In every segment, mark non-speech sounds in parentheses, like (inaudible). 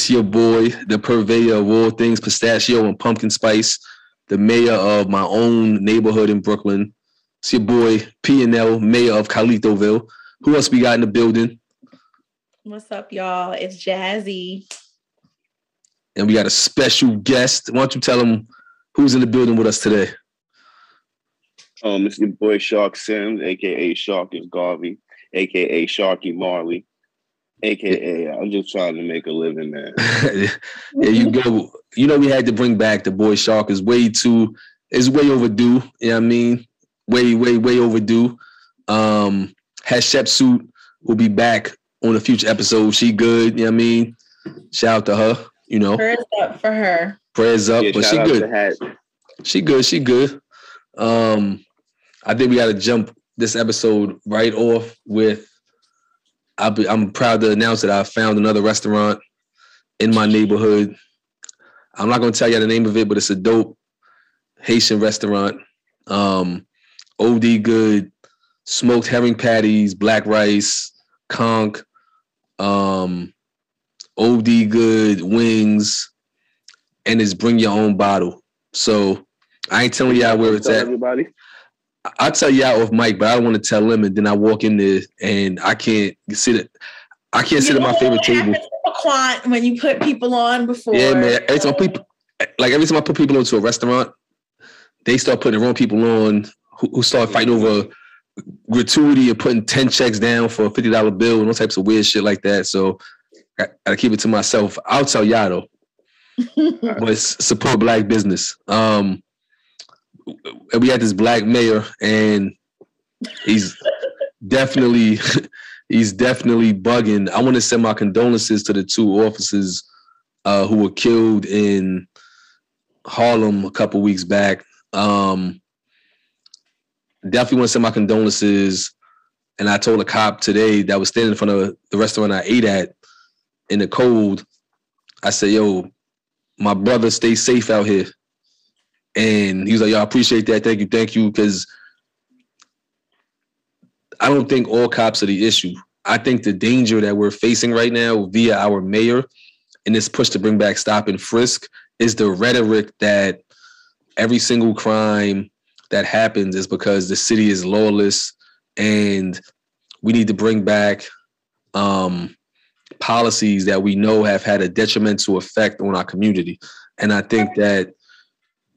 It's your boy, the purveyor of all things pistachio and pumpkin spice, the mayor of my own neighborhood in Brooklyn. It's your boy, P and L, mayor of Calitoville. Who else we got in the building? What's up, y'all? It's Jazzy. And we got a special guest. Why don't you tell them who's in the building with us today? Um, it's your boy Shark Sims, aka Sharkus Garvey, aka Sharky Marley, aka I'm just trying to make a living, man. (laughs) there you go. You know, we had to bring back the boy Shark is way too is way overdue. You know what I mean? Way, way, way overdue. Um has Shep Suit will be back on a future episode. She good, you know what I mean? Shout out to her, you know. Prayers up for her. Prayers up, Yeah, but she good. She good. She good. Um, I think we got to jump this episode right off with. I'll be, I'm proud to announce that I found another restaurant in my neighborhood. I'm not gonna tell you the name of it, but it's a dope Haitian restaurant. Um, OD good, smoked herring patties, black rice, conch, um, OD good wings, and it's bring your own bottle. So I ain't telling y'all where it's at. Everybody. I'll tell y'all off mic, but I don't want to tell them. And then I walk in there and I can't sit at I can't sit at my favorite table. Quant when you put people on before. Yeah, man. Every time people like every time I put people into a restaurant, they start putting the wrong people on who, who start fighting over gratuity and putting 10 checks down for a $50 bill and all types of weird shit like that. So I gotta keep it to myself. I'll tell y'all though. (laughs) but support black business. Um, we had this black mayor, and he's definitely (laughs) he's definitely bugging. I want to send my condolences to the two officers uh, who were killed in Harlem a couple weeks back. Um, definitely want to send my condolences. And I told a cop today that was standing in front of the restaurant I ate at in the cold. I said, "Yo, my brother, stay safe out here." And he was like, "Yo, I appreciate that. Thank you, thank you." Because I don't think all cops are the issue. I think the danger that we're facing right now via our mayor and this push to bring back stop and frisk is the rhetoric that every single crime that happens is because the city is lawless and we need to bring back um, policies that we know have had a detrimental effect on our community. And I think that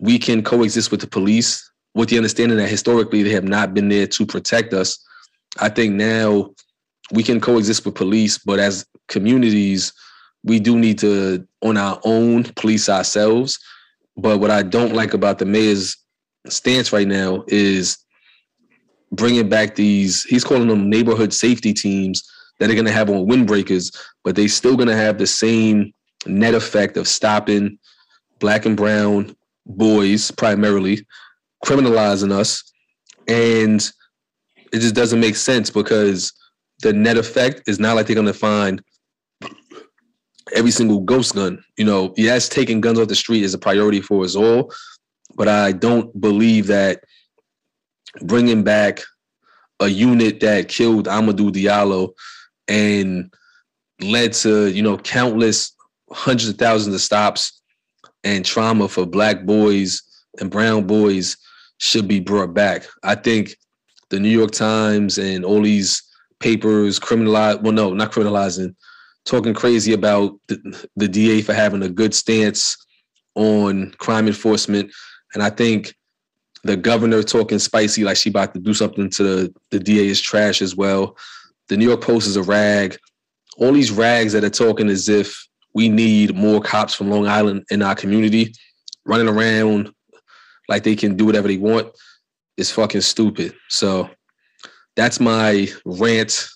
we can coexist with the police with the understanding that historically they have not been there to protect us. I think now we can coexist with police, but as communities, we do need to, on our own, police ourselves. But what I don't like about the mayor's stance right now is bringing back these, he's calling them neighborhood safety teams that are going to have on windbreakers, but they still going to have the same net effect of stopping black and brown boys primarily, criminalizing us. And it just doesn't make sense because the net effect is not like they're going to find every single ghost gun. You know, yes, taking guns off the street is a priority for us all, but I don't believe that bringing back a unit that killed Amadou Diallo and led to, you know, countless hundreds of thousands of stops and trauma for black boys and brown boys should be brought back. I think the New York Times and all these papers criminalize well no, not criminalizing, talking crazy about the, the DA for having a good stance on crime enforcement. And I think the governor talking spicy like she about to do something to the, the DA is trash as well. The New York Post is a rag. All these rags that are talking as if we need more cops from Long Island in our community running around like they can do whatever they want is fucking stupid. So that's my rant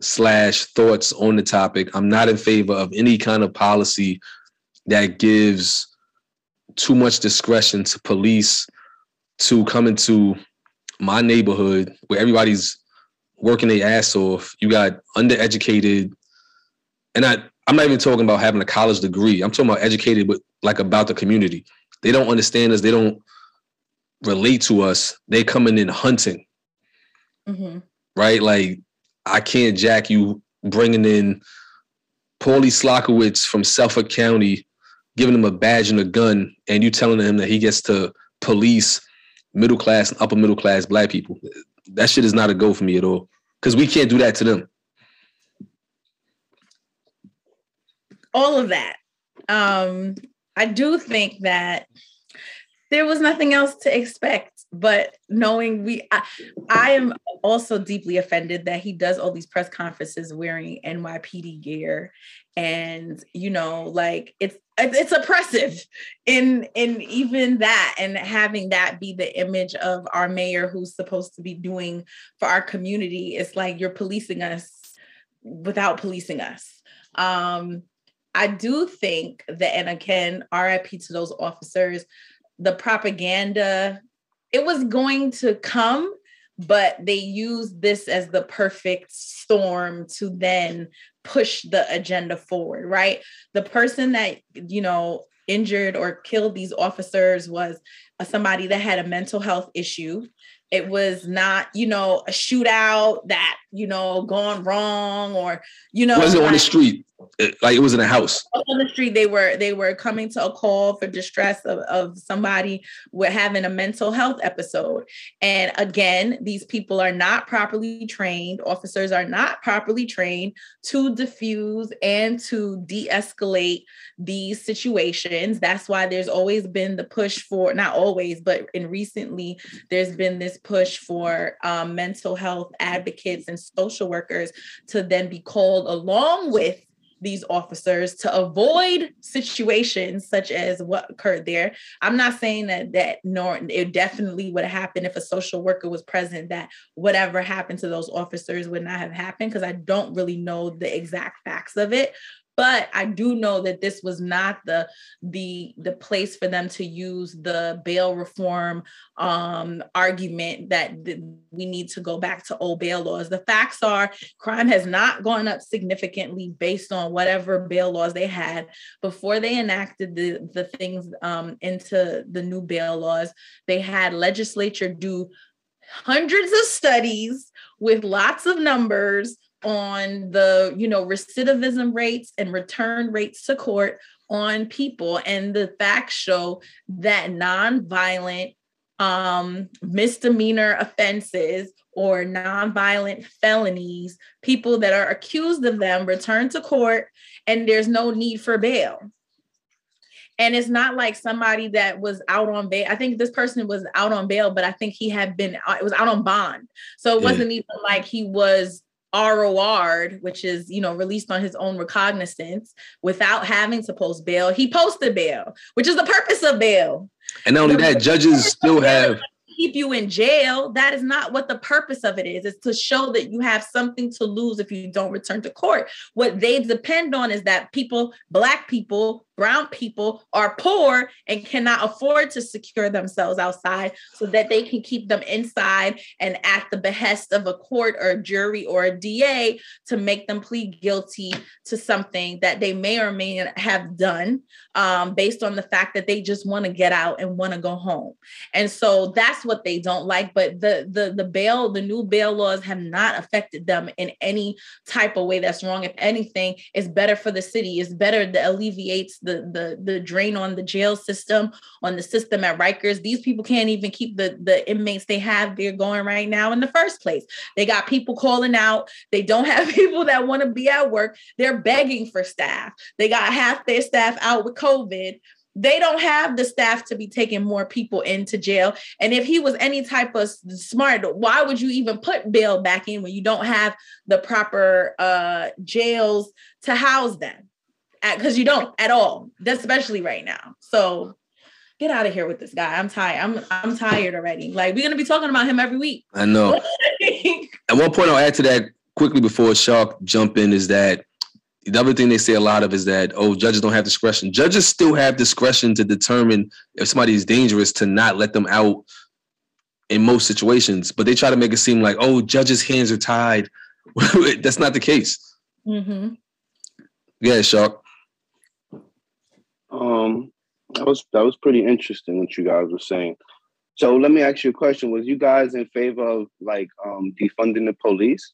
slash thoughts on the topic. I'm not in favor of any kind of policy that gives too much discretion to police to come into my neighborhood where everybody's working their ass off. You got undereducated, and I I'm not even talking about having a college degree. I'm talking about educated, but like about the community. They don't understand us. They don't relate to us. They coming in hunting, Mm-hmm. right? Like I can't jack you bringing in Paulie Slokowitz from Suffolk County, giving him a badge and a gun, and you telling him that he gets to police middle class and upper middle class black people. That shit is not a go for me at all. Because we can't do that to them. All of that. Um, I do think that there was nothing else to expect, but knowing we, I, I am also deeply offended that he does all these press conferences wearing NYPD gear, and you know, like it's it's oppressive in in even that, and having that be the image of our mayor who's supposed to be doing for our community. It's like you're policing us without policing us. Um, I do think that, and again, RIP to those officers, the propaganda, it was going to come, but they used this as the perfect storm to then push the agenda forward, right? The person that, you know, injured or killed these officers was somebody that had a mental health issue. It was not, you know, a shootout that, you know, gone wrong or, you know, was it on the street? It- like it was in a house. on the street they were they were coming to a call for distress of, of somebody with having a mental health episode and again these people are not properly trained officers are not properly trained to diffuse and to de-escalate these situations that's why there's always been the push for not always but in recently there's been this push for um, mental health advocates and social workers to then be called along with these officers to avoid situations such as what occurred there. I'm not saying that that nor it definitely would have happened if a social worker was present that whatever happened to those officers would not have happened because I don't really know the exact facts of it. But I do know that this was not the the the place for them to use the bail reform um, argument that th- we need to go back to old bail laws. The facts are crime has not gone up significantly based on whatever bail laws they had before they enacted the, the things um, into the new bail laws. They had legislature do hundreds of studies with lots of numbers on the you know recidivism rates and return rates to court on people and the facts show that nonviolent um, misdemeanor offenses or nonviolent felonies, people that are accused of them return to court and there's no need for bail. And it's not like somebody that was out on bail. I think this person was out on bail, but I think he had been, uh, it was out on bond. So it Yeah. wasn't even like he was ROR'd, which is, you know, released on his own recognizance without having to post bail. He posted bail, which is the purpose of bail And not only The- that, judges still have keep you in jail. That is not what the purpose of it is. It's to show that you have something to lose if you don't return to court. What they depend on is that people, black people, brown people are poor and cannot afford to secure themselves outside so that they can keep them inside and at the behest of a court or a jury or a DA to make them plead guilty to something that they may or may not have done um, based on the fact that they just want to get out and want to go home. And so that's what they don't like. But the the the bail, the new bail laws have not affected them in any type of way that's wrong. If anything, it's better for the city. It's better that alleviates the the the drain on the jail system, on the system at Rikers. These people can't even keep the the inmates they have there going right now in the first place. They got people calling out. They don't (laughs) have people that want to be at work. They're begging for staff. They got half their staff out with COVID they don't have the staff to be taking more people into jail. And if he was any type of smart, why would you even put bail back in when you don't have the proper uh, jails to house them? Because you don't at all, especially right now. So get out of here with this guy. I'm tired. I'm I'm tired already. Like we're gonna be talking about him every week. I know. (laughs) At one point, I'll add to that quickly before Shark jump in is that the other thing they say a lot of is that oh judges don't have discretion. Judges still have discretion to determine if somebody is dangerous to not let them out in most situations, but they try to make it seem like oh judges' hands are tied. (laughs) That's not the case. Mm-hmm. Yeah, Shark. Um, that was that was pretty interesting what you guys were saying. So let me ask you a question: Was you guys in favor of like um, defunding the police?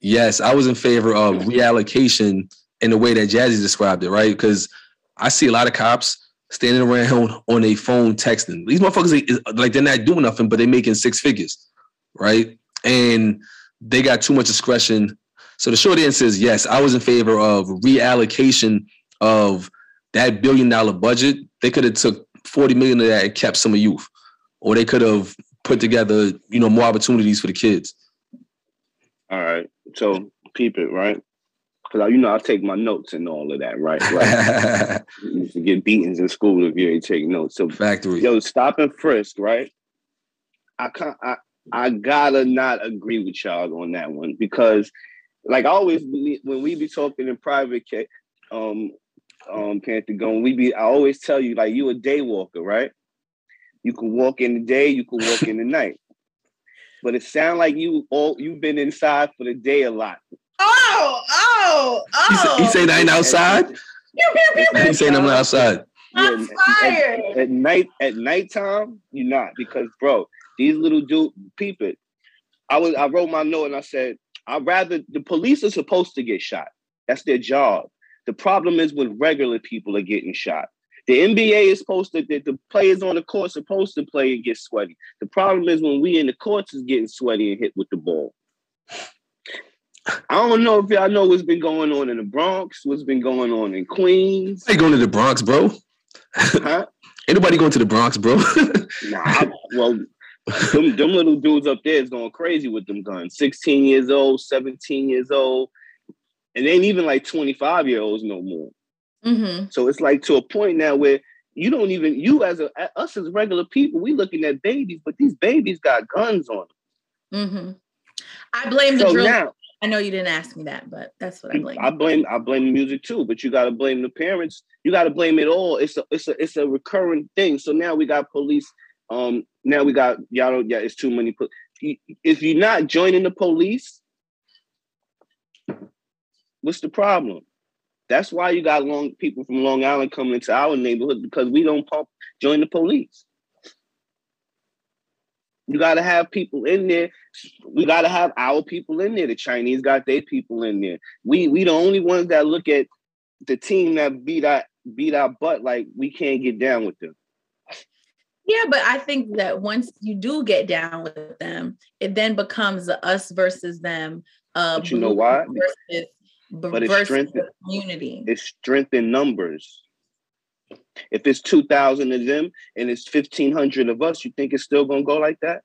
Yes, I was in favor of reallocation in the way that Jazzy described it, right? Because I see a lot of cops standing around (laughs) on a phone texting. These motherfuckers, like they're not doing nothing, but they're making six figures, right? And they got too much discretion. So the short answer is yes, I was in favor of reallocation of that billion dollar budget. They could have took 40 million of that and kept some of youth. Or they could have put together, you know, more opportunities for the kids. All right. So keep it, right? Because you know I take my notes and all of that, right? Right. (laughs) you used to get beatings in school if you ain't taking notes. So factory. Yo, stop and frisk, right? I can't. I I gotta not agree with y'all on that one because, like, I always believe when we be talking in private, um, um, Pentagon, we be. I always tell you like you a day walker, right? You can walk in the day, you can walk in the night but it sounds like you all you've been inside for the day a lot. Oh, oh, oh! He, say, he I ain't outside. he saying I'm outside. I'm tired. At, at, night, at nighttime, you're not because, bro, these little dude, peep it. I was, I wrote my note and I said, I'd rather the police are supposed to get shot. That's their job. The problem is when regular people are getting shot. The NBA is supposed to, the, the players on the court supposed to play and get sweaty. The problem is when we in the courts is getting sweaty and hit with the ball. I don't know if y'all know what's been going on in the Bronx, what's been going on in Queens. They going to the Bronx, bro. Huh? (laughs) Ain't nobody going to the Bronx, bro. (laughs) nah, I, well, them, them little dudes up there is going crazy with them guns. 16 years old, 17 years old, and they ain't even like 25 year olds no more. Mm-hmm. So it's like to a point now where you don't even you as a us as regular people, we looking at babies, but these babies got guns on them. Mm-hmm. I blame the so drill. Now, I know you didn't ask me that, but that's what I blame. I blame I blame the music too, but you got to blame the parents. You got to blame it all. It's a it's a it's a recurring thing. So now we got police. Um, now we got y'all. Don't, yeah, it's too many. If you're not joining the police, what's the problem? That's why you got long people from Long Island coming into our neighborhood because we don't pump join the police. You got to have people in there. We got to have our people in there. The Chinese got their people in there. We we the only ones that look at the team that beat our beat our butt like we can't get down with them. Yeah, but I think that once you do get down with them, it then becomes the us versus them. Uh, but you know why? Versus but it's strength community. It's strength in numbers. If it's two thousand of them and it's fifteen hundred of us, you think it's still gonna go like that?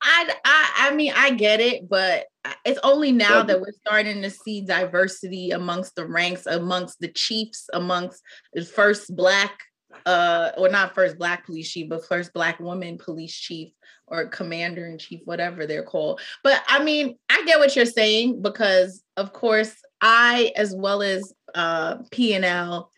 I, I I mean I get it, but it's only now that we're starting to see diversity amongst the ranks, amongst the chiefs, amongst the first black uh or not first black police chief, but first black woman police chief or commander in chief, whatever they're called. But I mean, I get what you're saying because, of course, I, as well as uh, P&L,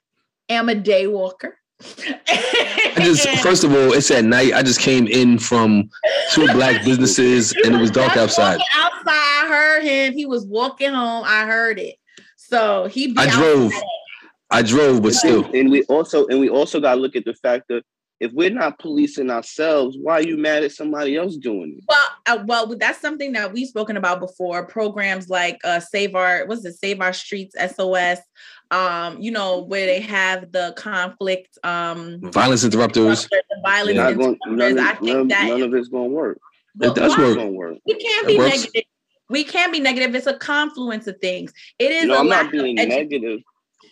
am a day walker. I just (laughs) first of all, it's at night. I just came in from two black businesses (laughs) and it was dark outside. Outside, I heard him. He was walking home. I heard it. So he. I drove. I drove, but still. And we also and we also got to look at the fact that if we're not policing ourselves, why are you mad at somebody else doing it? Well, uh, well, that's something that we've spoken about before. Programs like uh, Save Our, what's it, Save Our Streets, SOS. Um, you know, where they have the conflict, um, violence interrupters. Violence yeah. interrupters. None, I think none, that none of it's gonna work. It does work. work. We can't be negative. We can't be negative. It's a confluence of things. It is. No, I'm not being negative.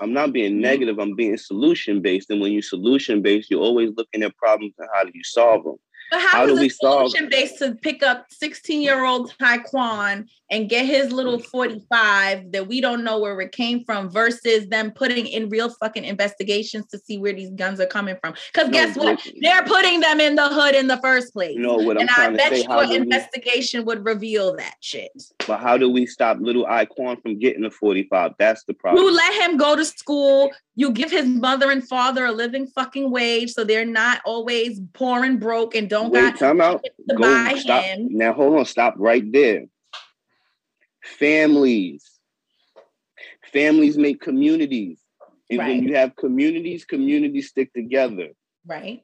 I'm not being mm-hmm. negative. I'm being solution based. And when you're solution based, you're always looking at problems and how do you solve them. But how, How do is we solve- solution based to pick up 16 year old Taekwon and get his little mm. 45 that we don't know where it came from versus them putting in real fucking investigations to see where these guns are coming from? Because No, guess what? They're putting them in the hood in the first place. No, what I'm and I trying to bet say? you How do we, investigation would reveal that shit. but how do we stop little Iquan from getting a 45? That's the problem. You let him go to school. You give his mother and father a living fucking wage so they're not always poor and broke and don't Wait, got time out. to Go buy stop. him. Now hold on, stop right there. Families. Families make communities. And Right. when you have communities, communities stick together. Right.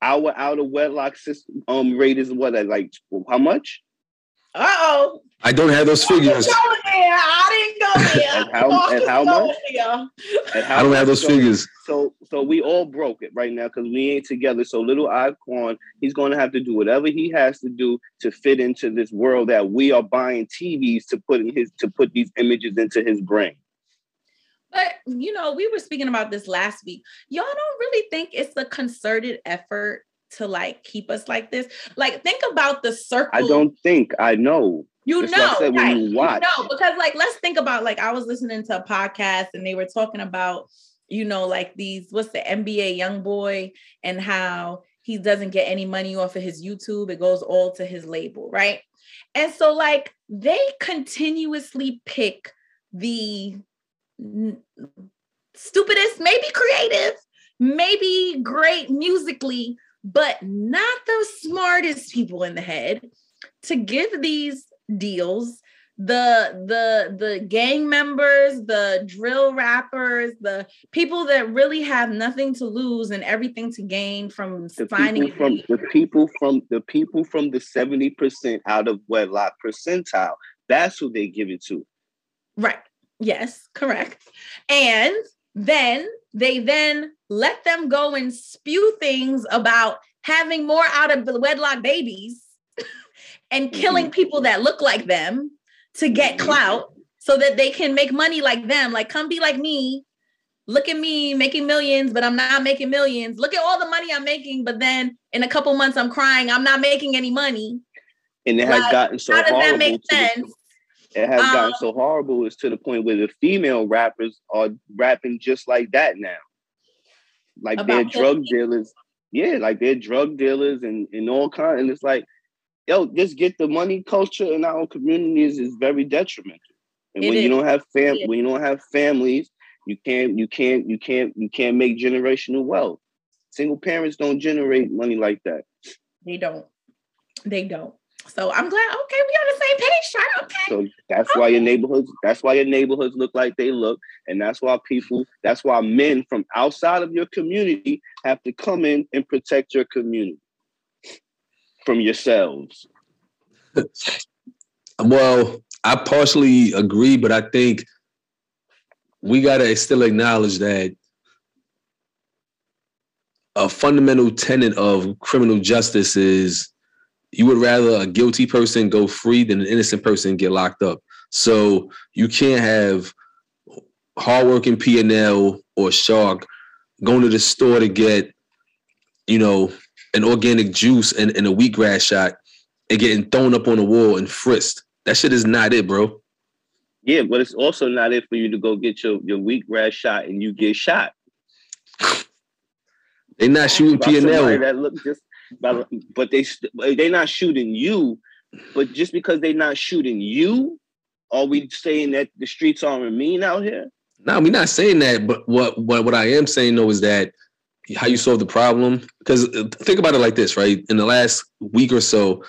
Our out of wedlock system um rate is what like how much? Uh oh. I don't have those figures. I didn't go there. I didn't go (laughs) there. And how- Marcus how much? there. I don't have those so- figures. So so we all broke it right now because we ain't together. So little Iquan, he's gonna have to do whatever he has to do to fit into this world that we are buying TVs to put in his to put these images into his brain. But you know, we were speaking about this last week. Y'all don't really think it's a concerted effort to like keep us like this? Like, think about the circle. I don't think I know. You know, right? you watch. know, because like, let's think about like I was listening to a podcast and they were talking about, you know, like these what's the NBA YoungBoy and how he doesn't get any money off of his YouTube. It goes all to his label, right? And so like they continuously pick the n- stupidest, maybe creative, maybe great musically, but not the smartest people in the head to give these deals the the the gang members the drill rappers the people that really have nothing to lose and everything to gain from The signing people from the people from the people from the 70% out of wedlock percentile. That's who they give it to. Right. Yes, correct. And then they then let them go and spew things about having more out of the wedlock babies (laughs) and killing people that look like them to get Mhm. clout so that they can make money like them. Like, come be like me. Look at me making millions, but I'm not making millions. Look at all the money I'm making, but then in a couple months I'm crying, I'm not making any money. And it has Like, gotten so How does that make sense? It has gotten Um, so horrible is to the point where the female rappers are rapping just like that now. Like they're drug dealers. Yeah, like they're drug dealers and, and all kind. And it's like, yo, just get the money culture in our communities is very detrimental. And It when you don't have fam is. when you don't have families, you can't you can't you can't you can't make generational wealth. Single parents don't generate money like that. They don't. They don't. So I'm glad. Okay, we on the same page, Char. Okay. So that's why your neighborhoods, that's why your neighborhoods look like they look. And that's why people, that's why men from outside of your community have to come in and protect your community from yourselves. (laughs) Well, I partially agree, but I think we gotta still acknowledge that a fundamental tenet of criminal justice is you would rather a guilty person go free than an innocent person get locked up. So you can't have hardworking P&L or Shark going to the store to get, you know, an organic juice and, and a wheatgrass shot and getting thrown up on the wall and frisked. That shit is not it, bro. Yeah, but it's also not it for you to go get your, your wheatgrass shot and you get shot. They're not shooting p&l that look just by, but they they not shooting you but just because they not shooting you are we saying that the streets aren't mean out here No, we're not saying that. But what what what I am saying though is that how you solve the problem. Because uh, think about it like this, right? In the last week or so,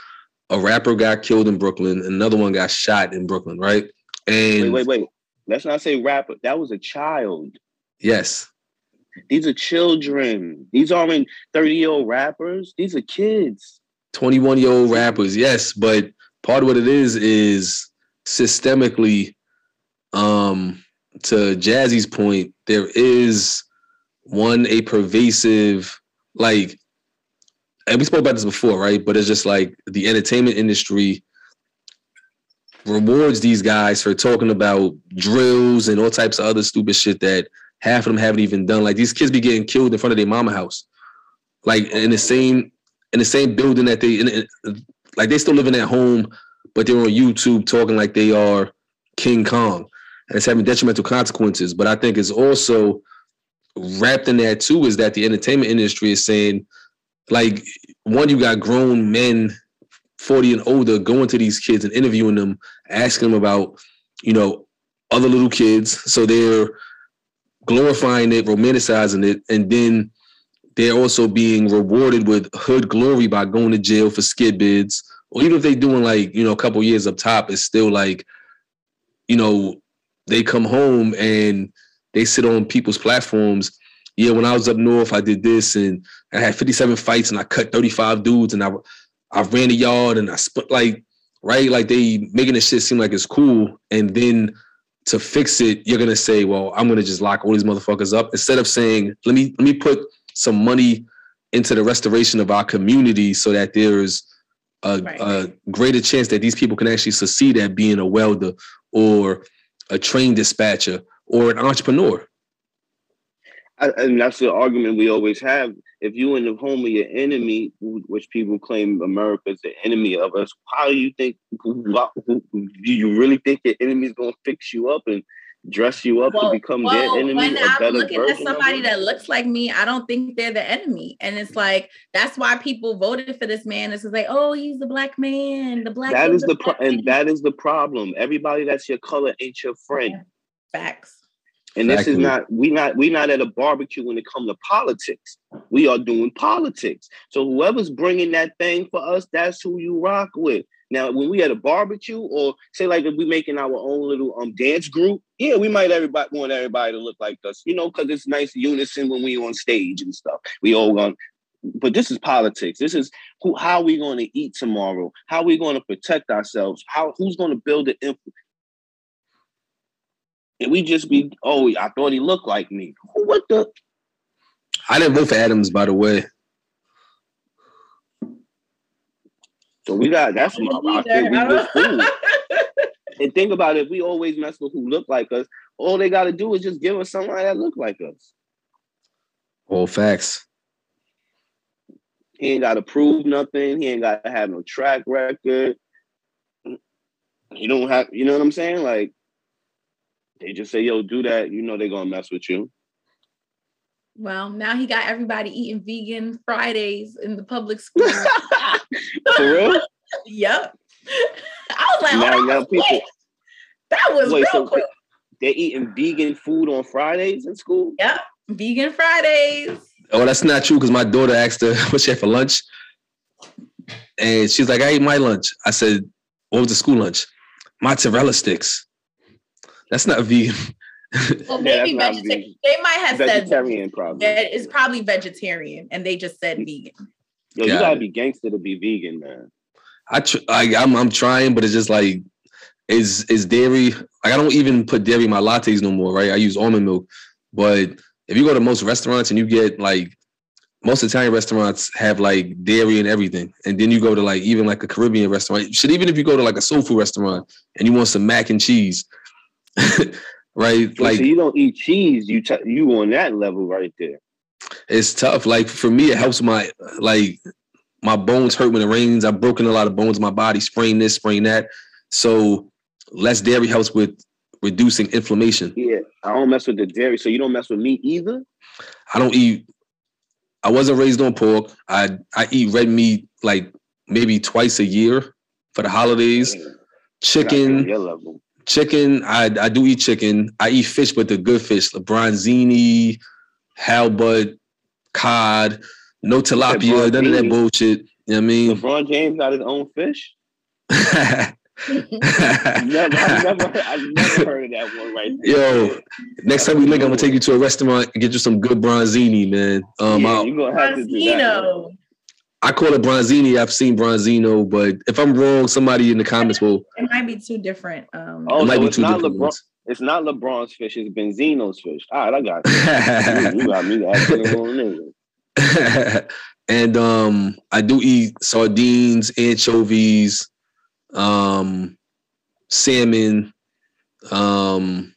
a rapper got killed in Brooklyn, another one got shot in Brooklyn, right? And wait wait wait let's not say rapper that was a child yes, these are children. These aren't 30 year old rappers. These are kids. 21 year old rappers, yes, but part of what it is is systemically, um, to Jazzy's point, there is one a pervasive like and we spoke about this before, right? But it's just like the entertainment industry rewards these guys for talking about drills and all types of other stupid shit that half of them haven't even done. Like these kids be getting killed in front of their mama house. Like in the same in the same building that they in, like they still living at home, but they're on YouTube talking like they are King Kong, and it's having detrimental consequences. But I think it's also wrapped in that too is that the entertainment industry is saying, like, one, you got grown men, forty and older, going to these kids and interviewing them, asking them about, you know, other little kids. So they're glorifying it, romanticizing it, and then they're also being rewarded with hood glory by going to jail for skid bids. Or even if they're doing like, you know, a couple years up top, it's still like, you know, they come home and they sit on people's platforms. Yeah, when I was up north, I did this and I had 57 fights and I cut 35 dudes and I I ran the yard and I split like right, like they making this shit seem like it's cool. And then to fix it, you're gonna say, well, I'm gonna just lock all these motherfuckers up instead of saying, let me let me put some money into the restoration of our community so that there's a, right. a, greater chance that these people can actually succeed at being a welder or a train dispatcher or an entrepreneur. I, and that's the argument we always have. If you in the home of your enemy, which people claim America is the enemy of us, how do you think? do you really think your enemy's going to fix you up and dress you up well, to become well, their enemy? When I'm looking at somebody that looks like me, I don't think they're the enemy. And it's like that's why people voted for this man. It's like, oh, he's the black man, the black. That is the, pro- and that is the problem. Everybody that's your color ain't your friend. Yeah. Facts. And this is not we not we not at a barbecue when it comes to politics. We are doing politics. So whoever's bringing that thing for us, that's who you rock with. Now, when we at a barbecue, or say like if we making our own little um dance group, yeah, we might everybody want everybody to look like us, you know, because it's nice unison when we on stage and stuff. We all going. But this is politics. This is who how we going to eat tomorrow. How we going to protect ourselves. How who's going to build the influence and we just be, oh, I thought he looked like me. What the? I didn't vote for Adams, by the way. So we got that's my I think we just (laughs) cool. and think about it, if we always mess with who look like us, all they gotta do is just give us somebody that look like us. All facts. He ain't gotta prove nothing. He ain't gotta have no track record. He don't have, you know what I'm saying? Like they just say, yo, do that, you know they're gonna mess with you. Well, now he got everybody eating vegan Fridays in the public (laughs) school. For real? yep. I was like, now, oh, now people, that was wait, real so quick. They're eating vegan food on Fridays in school? Yep. Vegan Fridays. Oh, that's not true because my daughter asked her what she had for lunch. And she's like, I ate my lunch. I said, What was the school lunch? Mozzarella sticks. That's not vegan. Well, (laughs) maybe yeah, vegetarian. They might have vegetarian said probably. It's probably vegetarian, and they just said vegan. Yo, you gotta be gangster to be vegan, man. I tr- I I'm I'm trying, but it's just like is is dairy. Like I don't even put dairy in my lattes no more, right? I use almond milk. But if you go to most restaurants and you get like most Italian restaurants have like dairy and everything. And then you go to like even like a Caribbean restaurant. Should even if you go to like a soul food restaurant and you want some mac and cheese, (laughs) right? like so you don't eat cheese. You t- you on that level right there. It's tough. Like for me, it helps my like my bones hurt when it rains. I've broken a lot of bones in my body, sprain this, sprain that. So less dairy helps with reducing inflammation. Yeah, I don't mess with the dairy. So you don't mess with meat either. I don't eat. I wasn't raised on pork. I I eat red meat like maybe twice a year for the holidays. Chicken chicken. I I do eat chicken. I eat fish, but the good fish, the bronzini, halibut, cod, no tilapia, none of that bullshit. You know what I mean? LeBron James got his own fish. (laughs) never, I've never, I've never heard of that one right there. Yo, next time we link, I'm gonna take you to a restaurant and get you some good bronzini, man. Um, yeah, you're gonna have to do that. I call it Bronzini. I've seen Bronzino, but if I'm wrong, somebody in the comments will. It might be two different. Um, oh, it might so be two not different LeBron. Ones. It's not LeBron's fish. It's Benzino's fish. All right, I got you. (laughs) you got me. (laughs) and um, I do eat sardines, anchovies, um, salmon, um,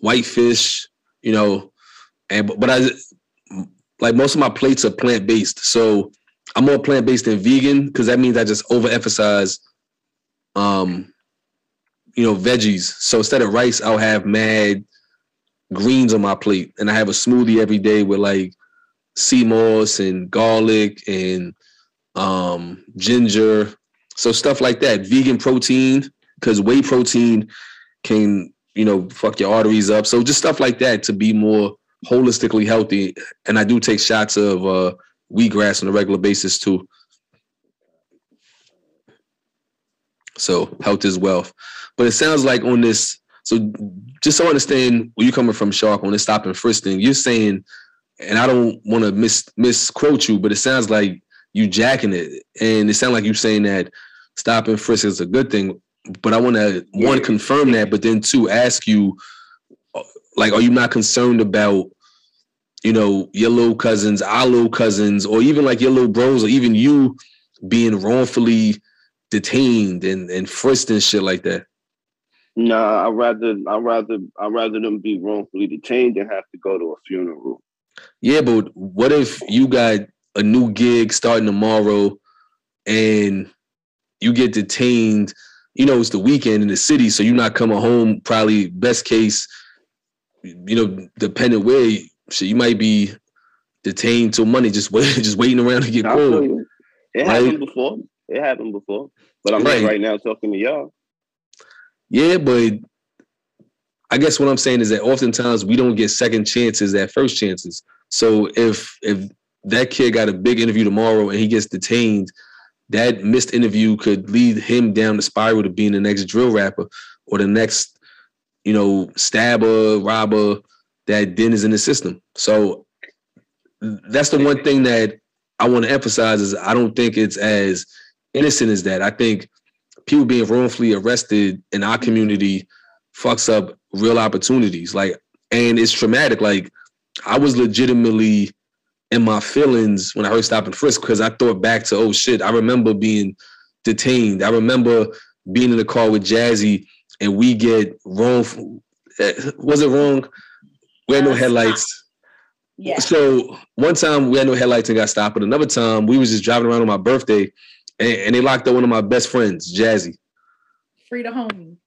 whitefish. You know, and but I like most of my plates are plant based, so I'm more plant based than vegan because that means I just overemphasize, um, you know, veggies. So instead of rice, I'll have mad greens on my plate, and I have a smoothie every day with like sea moss and garlic and um, ginger. So stuff like that. Vegan protein because whey protein can you know fuck your arteries up. So just stuff like that to be more holistically healthy. And I do take shots of uh, wheatgrass on a regular basis too. So health is wealth. But it sounds like on this, so just so I understand where you're coming from, Shark, on this stop and frisk thing, you're saying, and I don't want to mis misquote you, but it sounds like you jacking it. And it sounds like you're saying that stop and frisk is a good thing. But I want to one confirm that, but then two ask you, uh, like, are you not concerned about you know, your little cousins, our little cousins, or even like your little bros, or even you being wrongfully detained and, and frisked and shit like that? Nah, I'd rather I'd rather I'd rather them be wrongfully detained than have to go to a funeral. Yeah, but what if you got a new gig starting tomorrow and you get detained? You know, it's the weekend in the city, so you're not coming home. Probably best case, you know, depending where so you might be detained till money, just wait, (laughs) just waiting around to get called. It right? happened before. It happened before. But I'm right. right now talking to y'all. Yeah, but I guess what I'm saying is that oftentimes we don't get second chances at first chances. So if if that kid got a big interview tomorrow and he gets detained, that missed interview could lead him down the spiral to being the next drill rapper or the next, you know, stabber, robber, that then is in the system. So that's the one thing that I want to emphasize is I don't think it's as innocent as that. I think people being wrongfully arrested in our community fucks up real opportunities. Like, and it's traumatic. Like, I was legitimately in my feelings when I heard stop and frisk because I thought back to, oh shit, I remember being detained. I remember being in the car with Jazzy and we get wrong. Eh, was it wrong? We had no headlights. Yeah. So one time we had no headlights and got stopped, but another time we was just driving around on my birthday, and, and they locked up one of my best friends, Jazzy. Free to home.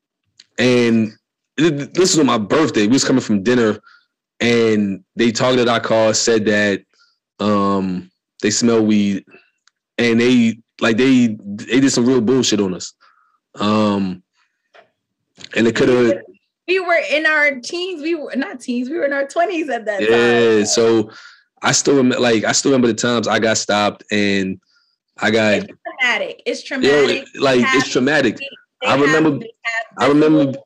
And this was on my birthday. We was coming from dinner, and they targeted our car, said that um, they smell weed, and they like they they did some real bullshit on us. Um, and it could have we were in our teens. We were not teens. We were in our twenties at that yeah, time. Yeah. So I still remember, like, I still remember the times I got stopped and I got it's traumatic. It's traumatic. Like it's traumatic. I remember. I remember.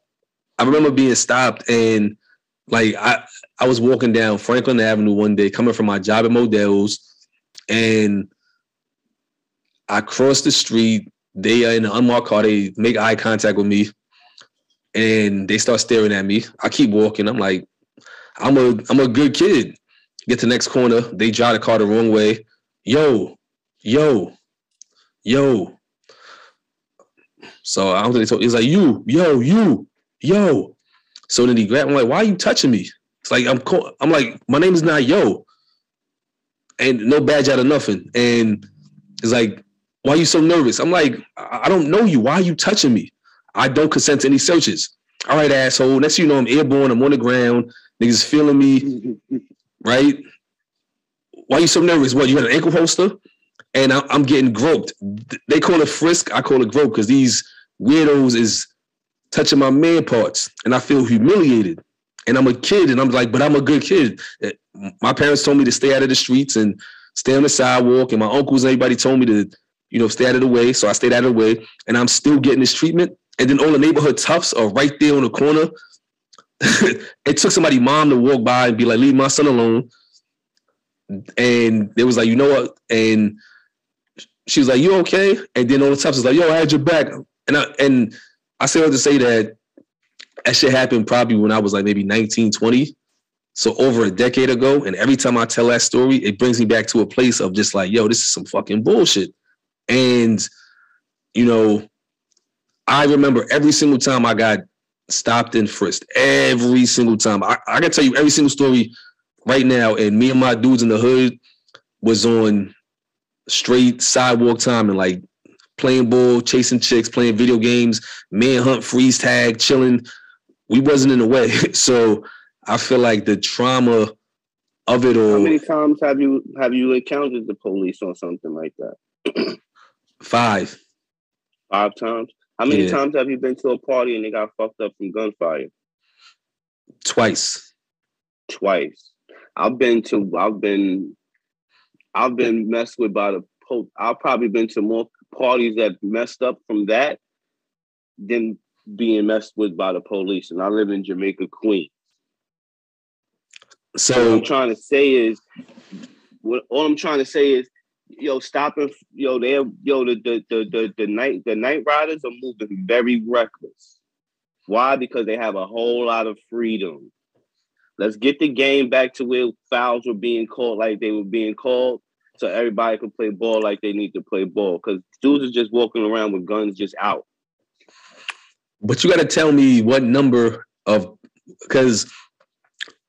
I remember being stopped and like I I was walking down Franklin Avenue one day coming from my job at Modell's and I crossed the street. They are in an unmarked car. They make eye contact with me and they start staring at me. I keep walking. I'm like, I'm a I'm a good kid. Get to the next corner. They drive the car the wrong way. Yo, yo, yo. So I don't think they told. He's like, you, yo, you, yo. So then he grabbed. I'm like, why are you touching me? It's like I'm. I'm like, my name is not yo. And no badge out of nothing. And it's like, why are you so nervous? I'm like, I don't know you. Why are you touching me? I don't consent to any searches. All right, asshole. Next you know, I'm airborne. I'm on the ground. Niggas feeling me, right? Why you so nervous? What you got an ankle holster? And I'm getting groped. They call it frisk. I call it grope because these weirdos is touching my man parts, and I feel humiliated. And I'm a kid, and I'm like, but I'm a good kid. Eh, my parents told me to stay out of the streets and stay on the sidewalk, and my uncles and everybody told me to, you know, stay out of the way. So I stayed out of the way, and I'm still getting this treatment and then all the neighborhood toughs are right there on the corner. (laughs) it took somebody mom to walk by and be like, leave my son alone. And it was like, you know what? And she was like, you okay? And then all the toughs was like, yo, I had your back. And I and I say to say that that shit happened probably when I was like maybe 19, 20. So over a decade ago. And every time I tell that story, it brings me back to a place of just like, yo, this is some fucking bullshit. And, you know, I remember every single time I got stopped and frisked. Every single time. I, I can tell you every single story right now. And me and my dudes in the hood was on straight sidewalk time and like playing ball, chasing chicks, playing video games, manhunt, freeze tag, chilling. We wasn't in the way. (laughs) So I feel like the trauma of it all. How many times have you have you encountered the police on something like that? (clears throat) Five. Five times. How many Yeah. times have you been to a party and they got fucked up from gunfire? Twice. Twice. I've been to. I've been. I've been messed with by the po. I've probably been to more parties that messed up from that than being messed with by the police. And I live in Jamaica, Queens. what So I'm trying to say is, what all I'm trying to say is, yo, stopping, yo, they, yo, the the the the, the night the night riders are moving very reckless. Why? Because they have a whole lot of freedom. Let's get the game back to where fouls were being called like they were being called, so everybody can play ball like they need to play ball. Because dudes are just walking around with guns just out. but you got to tell me what number of because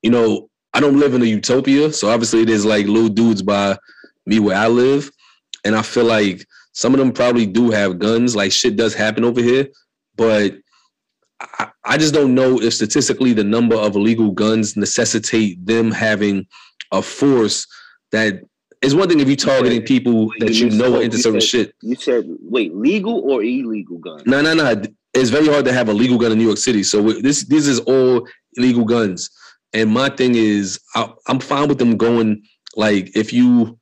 you know I don't live in a utopia, so obviously there's like little dudes by me where I live, and I feel like some of them probably do have guns. Like shit does happen over here, but I, I just don't know if statistically the number of illegal guns necessitate them having a force that is one thing if you're targeting people that you know are into certain said- shit. You said, wait, legal or illegal guns? No, no, no. It's very hard to have a legal gun in New York City. So this this is all illegal guns. And my thing is, I, I'm fine with them going. Like, if you,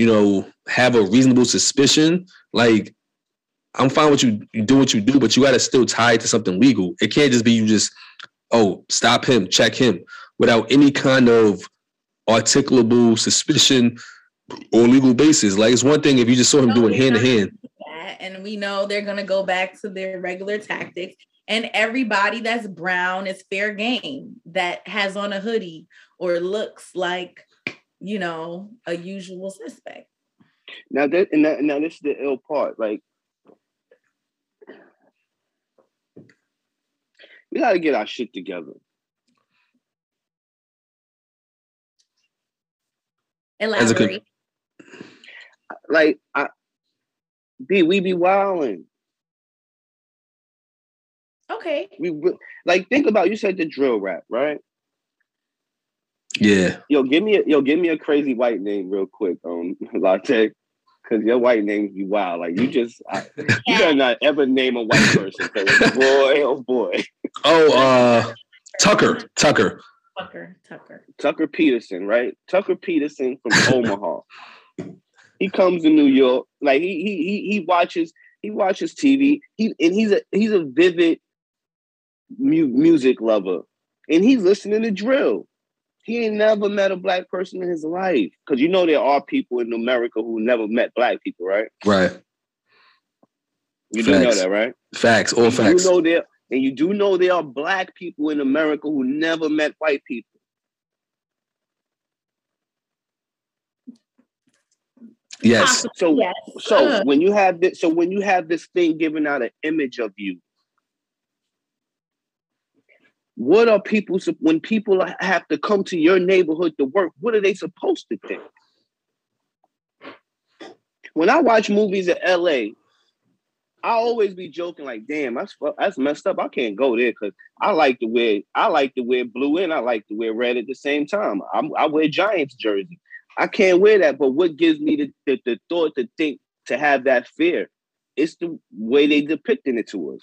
you know, have a reasonable suspicion, like, I'm fine with you. You do what you do, but you got to still tie it to something legal. It can't just be you just, oh, stop him, check him, without any kind of articulable suspicion or legal basis. Like, it's one thing if you just saw him No, doing hand to hand. and we know they're to go back to their regular tactics. And everybody that's brown is fair game that has on a hoodie or looks like, you know, a usual suspect. Now that and that, now this is the ill part. Like we gotta get our shit together. As a Elaborate. Like I B, we be wilding. Okay. We re- like think about you said the drill rap, right? Yeah. Yo, give me a yo, give me a crazy white name real quick, um, (laughs) Latte. Cause your white names be wild. Like you just I, you better not ever name a white person. 'cause (laughs) boy, oh boy. Oh, uh, Tucker. Tucker. Tucker. Tucker. Tucker Peterson, right? Tucker Peterson from (laughs) Omaha. He comes to New York, like he he he he watches he watches TV. He and he's a he's a vivid mu- music lover, and he's listening to drill. He ain't never met a black person in his life because you know there are people in America who never met black people, right? Right. You do know that, right? Facts. All And facts. You know there, and you do know there are black people in America who never met white people. yes. So yes. So Uh, when you have this, so when you have this thing giving out an image of you, what are people when people have to come to your neighborhood to work? What are they supposed to think? When I watch movies in LA, I always be joking like, "Damn, that's that's messed up. I can't go there because I like to wear I like to wear blue and I like to wear red at the same time. I'm, I wear Giants jersey. I can't wear that. But what gives me the, the, the thought to think to have that fear? It's the way they depicting it to us.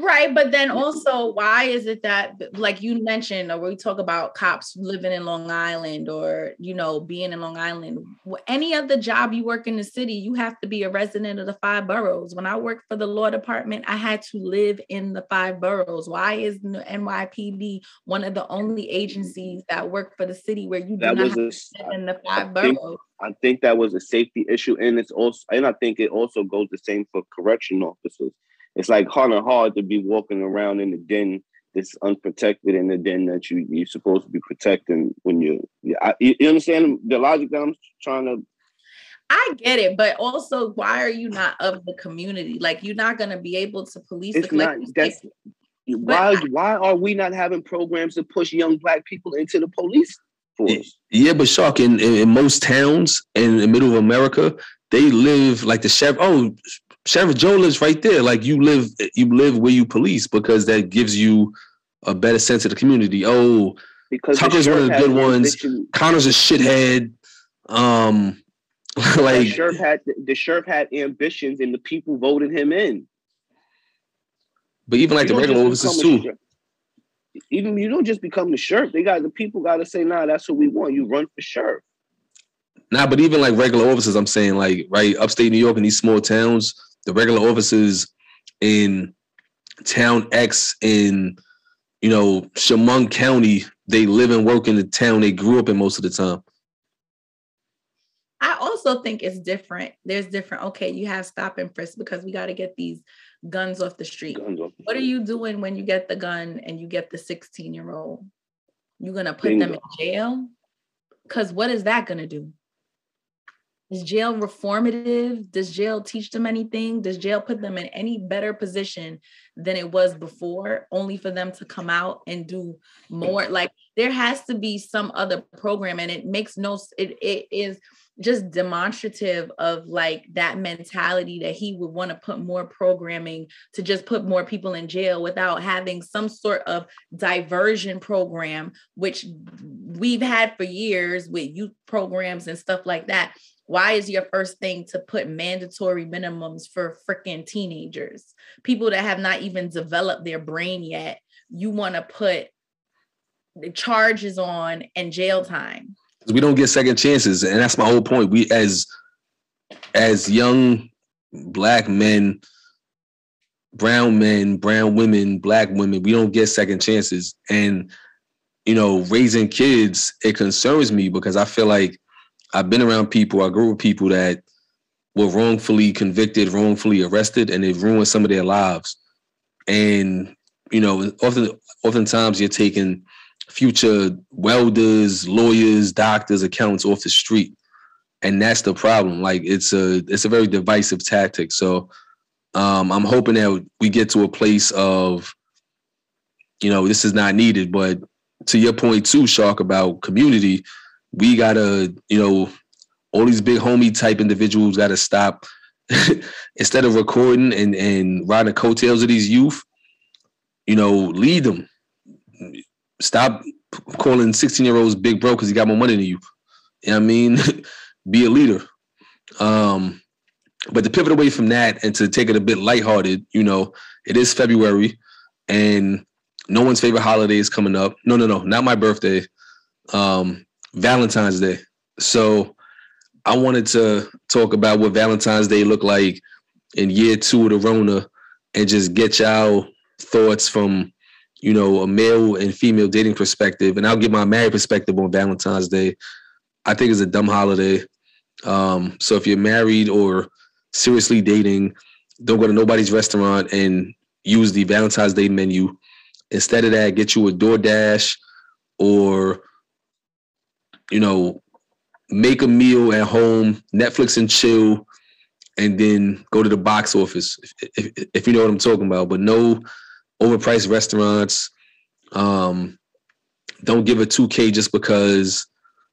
Right, but then also, why is it that, like you mentioned, or we talk about cops living in Long Island, or you know, being in Long Island, any other job you work in the city, you have to be a resident of the five boroughs. When I worked for the law department, I had to live in the five boroughs. Why is the NYPD one of the only agencies that work for the city where you do That not have to a, live in the I five think- boroughs? I think that was a safety issue, and it's also, and I think it also goes the same for correction officers. It's like hard and hard to be walking around in the den that's unprotected in the den that you you're supposed to be protecting when you. Yeah, I, you you understand the logic that I'm trying to I get it, but also, why are you not of the community? Like, you're not going to be able to police It's the like not that's say- why why are we not having programs to push young black people into the police force. Yeah, but Shark in, in, in most towns in the middle of America, they live like the sheriff. Oh, Sheriff Joe lives right there. Like you live, you live where you police because that gives you a better sense of the community. Oh, Because Tucker's one of the good ones. Connor's a shithead. Um, (laughs) like the sheriff had the sheriff had ambitions, and the people voted him in. but even like You the regular officers too. Even you don't just become the sheriff. They got the people got to say, "Nah, that's what we want." You run for sheriff. Nah, but even like regular officers, I'm saying like right upstate New York in these small towns, the regular officers in town X in you know Chemung County, they live and work in the town they grew up in most of the time. I also think it's different. There's different. Okay, you have stop and frisk because we got to get these guns off the street. Off the What are you doing when you get the gun and you get the 16 year old? You're gonna put them in jail? Because what is that gonna do? Is jail reformative? Does jail teach them anything? Does jail put them in any better position than it was before, only for them to come out and do more? Like there has to be some other program, and it makes no it, it is just demonstrative of like that mentality that he would want to put more programming to just put more people in jail without having some sort of diversion program which we've had for years with youth programs and stuff like that why is your first thing to put mandatory minimums for freaking teenagers? People that have not even developed their brain yet you want to put the charges on and jail time. We don't get second chances and that's my whole point. We as as young black men brown men brown women black women we don't get second chances. And you know raising kids it concerns me because i feel like i've been around people i grew up with people that were wrongfully convicted wrongfully arrested and they've ruined some of their lives and you know often oftentimes you're taking future welders, lawyers, doctors, accountants off the street. And that's the problem. Like it's a it's a very divisive tactic. So um, I'm hoping that we get to a place of, you know, this is not needed. But to your point too, Shark, about community, we gotta, you know, all these big homie type individuals gotta stop (laughs) instead of recording and, and riding the coattails of these youth, you know, lead them stop calling 16 year olds big bro because he got more money than you. You know what I mean? (laughs) Be a leader. Um, but to pivot away from that and to take it a bit lighthearted, you know, it is February and no one's favorite holiday is coming up. No, no, no, not my birthday. Um, Valentine's Day. So I wanted to talk about what Valentine's Day looked like in year two of the Rona and just get y'all thoughts from you know, a male and female dating perspective, and I'll give my married perspective on Valentine's Day. I think it's a dumb holiday. Um, so if you're married or seriously dating, don't go to nobody's restaurant and use the Valentine's Day menu. Instead of that, get you a DoorDash or, you know, make a meal at home, Netflix and chill, and then go to the box office if, if, if you know what I'm talking about. But no overpriced restaurants. Um, don't give a 2K just because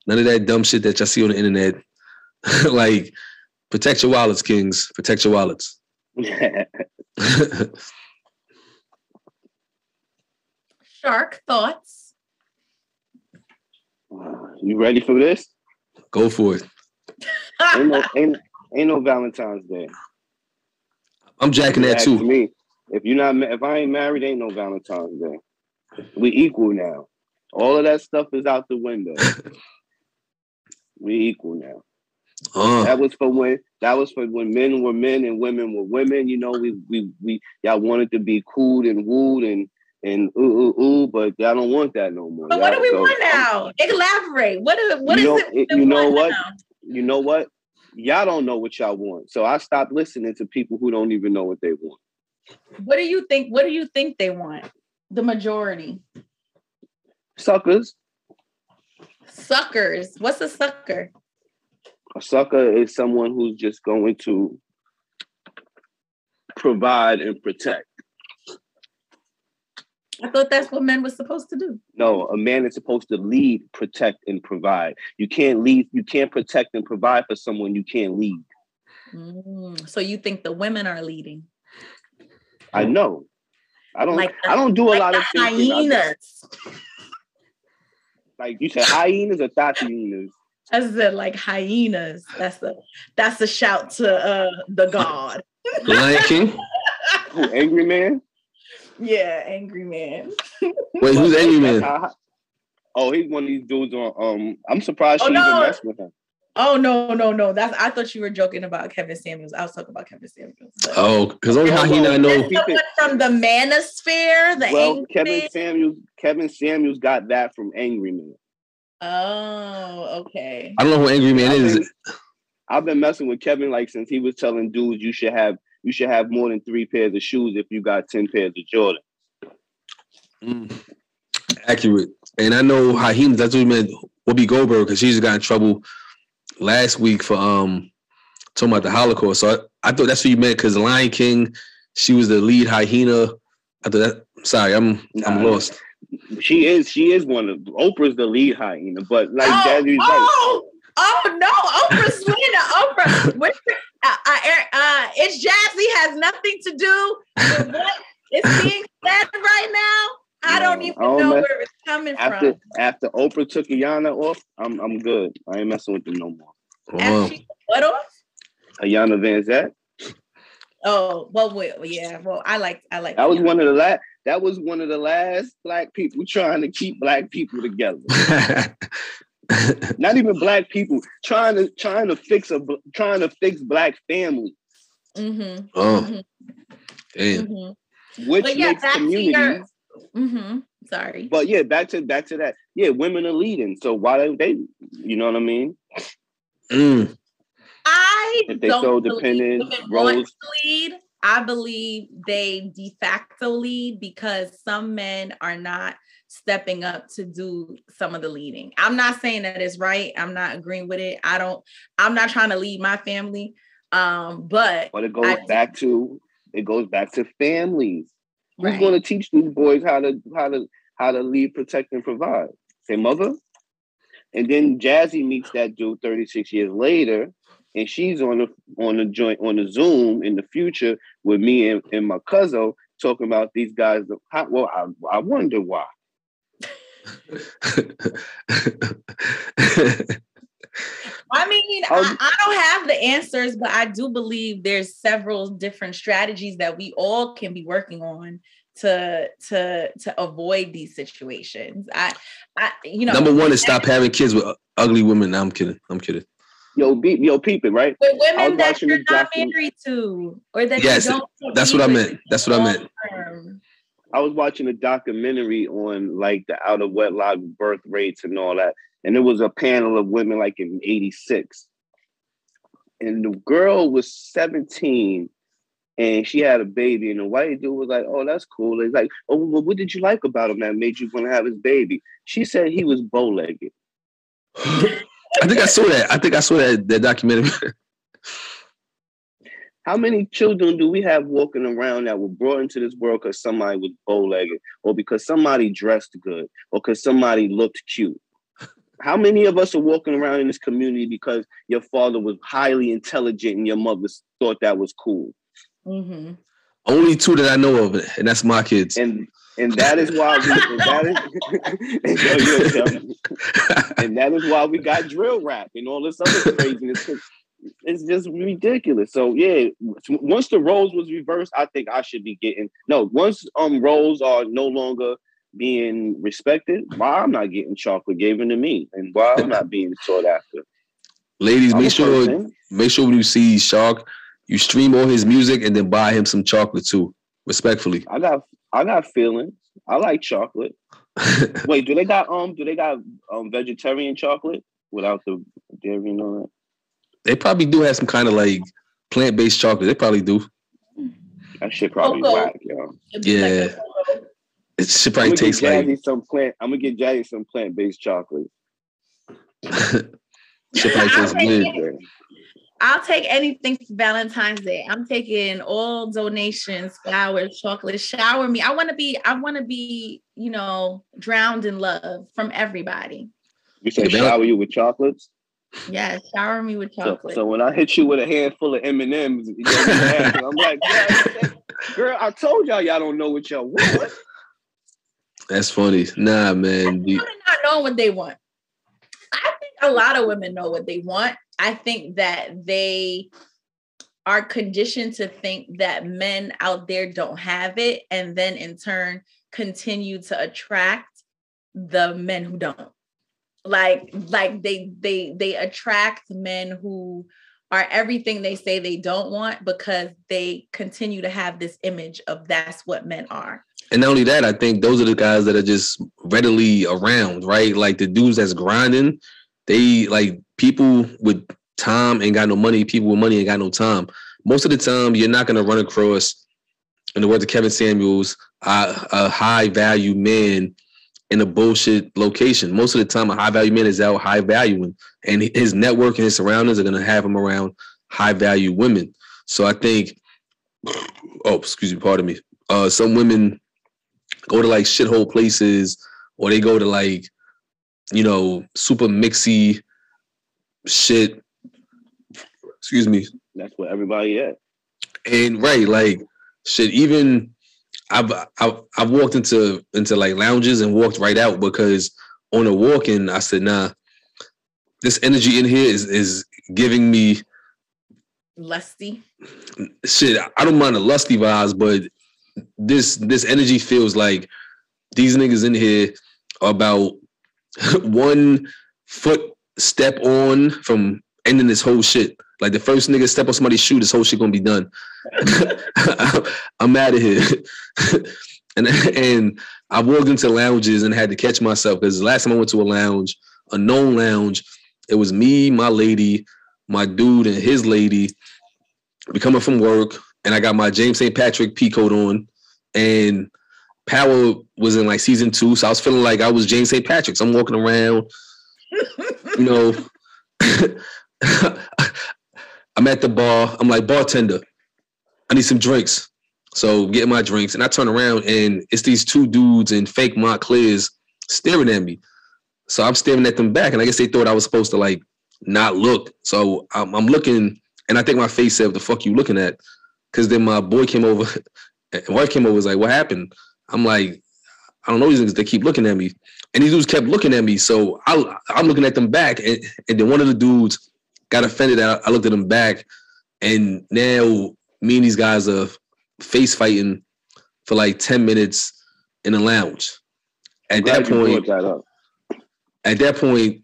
none of that dumb shit that y'all see on the internet. (laughs) like, protect your wallets, kings. Protect your wallets. (laughs) (laughs) shark thoughts you ready for this? Go for it. Ain't no, ain't, ain't no Valentine's Day. I'm jacking that too. Me, if you're not, if I ain't married, ain't no Valentine's Day. We equal now. All of that stuff is out the window. (laughs) we equal now. Uh, That was for when that was for when men were men and women were women. You know, we we we y'all wanted to be cool and wooed and and ooh ooh ooh, but y'all don't want that no more. but what do Y'all- we so want I'm- now elaborate what is, what You is know- it you know what? now? You know what? Y'all don't know what y'all want. So I stopped listening to people who don't even know what they want. what do you think what do you think they want the majority Suckers. suckers what's a sucker A sucker is someone who's just going to provide and protect. I thought that's what men were supposed to do. No, a man is supposed to lead, protect, and provide. You can't lead, you can't protect and provide for someone you can't lead. Mm, so you think the women are leading? I know. I don't. Like the- I don't do a Like lot of thinking. I- hyenas. (laughs) like you said, hyenas or thought hyenas. I said like hyenas. That's a that's a shout to uh the (laughs) god. Lion King. Who, angry man? Yeah, angry man. (laughs) Wait, who's Angry Man? oh, he's one of these dudes on. Um, I'm surprised Oh, she no. even messed with him. Oh no, no, no. That's I thought you were joking about Kevin Samuels. I was talking about Kevin Samuels. but- Oh, because only Oh, he I well, know. Keep Someone from the manosphere, the Well, angry Kevin man? Samuels. Kevin Samuels got that from Angry Man. Oh, okay. I don't know who Angry Man I've is. been, I've been messing with Kevin like since he was telling dudes you should have you should have more than three pairs of shoes if you got ten pairs of Jordan. Mm. Accurate. And I know hyenas. That's what he meant. Whoopi Goldberg, because she just got in trouble last week for um talking about the Holocaust. So I, I thought that's what you meant because Lion King, she was the lead hyena. I thought that. Sorry, I'm I'm lost. She is she is one of Oprah's the lead hyena, but like oh, Daddy's like oh, oh no, Oprah (laughs) Sweeney, Oprah. Which, uh, uh, uh, it's Jazzy has nothing to do with (laughs) what is being said right now. I don't even I don't know mess- where it's coming after from. after Oprah took Iyanla off, I'm I'm good. I ain't messing with them no more. Wow. She- what off? Iyanla Vanzant. Oh well, well, yeah. Well, I like I like That was yeah. one of the last. That was one of the last black people trying to keep black people together. (laughs) (laughs) Not even black people trying to trying to fix a trying to fix black family, Mm-hmm. oh, damn. mm-hmm. which But yeah, makes back to communities. your- Mm-hmm. Sorry. But yeah, back to back to that. Yeah, women are leading. So why don't they? You know what I mean? Mm. I If they don't so believe dependent, want roles. to lead. I believe they de facto lead because some men are not stepping up to do some of the leading. I'm not saying that it's right. I'm not agreeing with it. I don't. I'm not trying to lead my family. Um, but But it goes I- back to it goes back to families. Who's Right. going to teach these boys how to how to how to lead, protect, and provide? Say mother. And then Jazzy meets that dude 36 years later, and she's on the on the joint on the Zoom in the future with me and, and my cousin talking about these guys. How, well, I, I wonder why. I mean, I, um, I don't have the answers, but I do believe there's several different strategies that we all can be working on to to to avoid these situations. I, I you know, Number one is stop having kids with ugly women. No, I'm kidding. I'm kidding. Yo, be, yo, peep it, right? with women that you're not married to, or that Yes, you don't. That's what I meant. That's what I meant. long-term. I was watching a documentary on like the out of wedlock birth rates and all that, and it was a panel of women like in '86, and the girl was 17, and she had a baby, and the white dude was like, "Oh, that's cool." He's like, "Oh, well, what did you like about him that made you want to have his baby?" She said he was bow legged. (laughs) I think I saw that. I think I saw that that documentary. (laughs) How many children do we have walking around that were brought into this world because somebody was bow legged, or because somebody dressed good, or because somebody looked cute? How many of us are walking around in this community because your father was highly intelligent and your mother thought that was cool? Mhm. Only two that I know of, and that's my kids. And and that is why we and that is (laughs) and that is why we got drill rap and all this other craziness. It's just ridiculous. So yeah, once the roles was reversed, I think I should be getting no. Once um roles are no longer being respected, why I'm not getting chocolate given to me, and why I'm not being sought after. Ladies, I'm make sure person. make sure when you see Shark, you stream all his music and then buy him some chocolate too. Respectfully. I got I got feelings. I like chocolate. (laughs) Wait, do they got um do they got um vegetarian chocolate without the dairy and all that? They probably do have some kind of like plant-based chocolate. They probably do. That shit probably Cocoa. whack, yo. It'd like Yeah. It should I'm probably taste Jazzy like some plant. I'm gonna get Jazzy some plant based chocolate. (laughs) should probably taste I weird. think- Yeah. I'll take anything for Valentine's Day. I'm taking all donations, flowers, chocolate. Shower me. I want to be. I want to be. You know, drowned in love from everybody. You said shower you with chocolates. Yeah, shower me with So, chocolate. so when I hit you with a handful of M and M's, I'm like, yeah, girl, I told y'all y'all don't know what y'all want. That's funny. Nah, man. The- women not knowing what they want. I think a lot of women know what they want. I think that they are conditioned to think that men out there don't have it, and then in turn continue to attract the men who don't. Like, like they they they attract men who are everything they say they don't want because they continue to have this image of that's what men are. And not only that, I think those are the guys that are just readily around, right? Like the dudes that's grinding, they like people with time ain't got no money, people with money ain't got no time. Most of the time, you're not gonna run across, in the words of Kevin Samuels, a, a high value man in a bullshit location. Most of the time, a high value man is out high valuing, and his network and his surroundings are gonna have him around high value women. So I think, (sniffs) oh, excuse me, pardon me. Uh, some women go to like shithole places or they go to like you know super mixy shit excuse me That's what everybody at. and right like shit even I've, I've I've walked into into like lounges and walked right out because on a walk in I said nah this energy in here is is giving me Lusty. shit, I don't mind the lusty vibes, but this this energy feels like these niggas in here are about (laughs) one foot step on from ending this whole shit. Like the first nigga step on somebody's shoe, this whole shit gonna be done. (laughs) (laughs) I'm out of here. (laughs) and and I walked into lounges and had to catch myself because the last time I went to a lounge, a known lounge, it was me, my lady, my dude, and his lady. We coming from work, and I got my James St. Patrick P coat on, and Power was in like season two, so I was feeling like I was James St. Patrick. So I'm walking around, you know. (laughs) I'm at the bar. I'm like bartender. I need some drinks. So getting my drinks, and I turn around and it's these two dudes in fake Monclers staring at me. So I'm staring at them back, and I guess they thought I was supposed to like not look. So I'm, I'm looking, and I think my face said, "What the fuck you looking at?" Because then my boy came over, and (laughs) wife came over, was like, "What happened?" I'm like, "I don't know these niggas. They keep looking at me." And these dudes kept looking at me, so I, I'm looking at them back, and, and then one of the dudes got offended I, I looked at him back, and now me and these guys are face fighting for like ten minutes in the lounge. At that point, that at that point,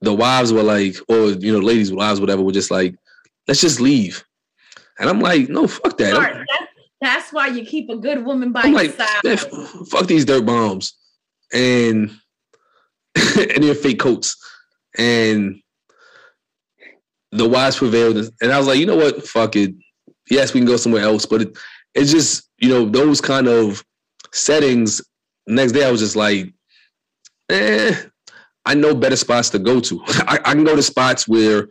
the wives were like, or you know, ladies, wives, whatever, were just like, let's just leave. And I'm like, no, fuck that. Smart. I'm, That's, that's why you keep a good woman by I'm your like, side. f- fuck these dirt bombs and (laughs) and their fake coats. And the wives prevailed. And I was like, you know what? Fuck it. Yes, we can go somewhere else. But it, it's just, you know, those kind of settings. Next day, I was just like, eh, I know better spots to go to. (laughs) I, I can go to spots where,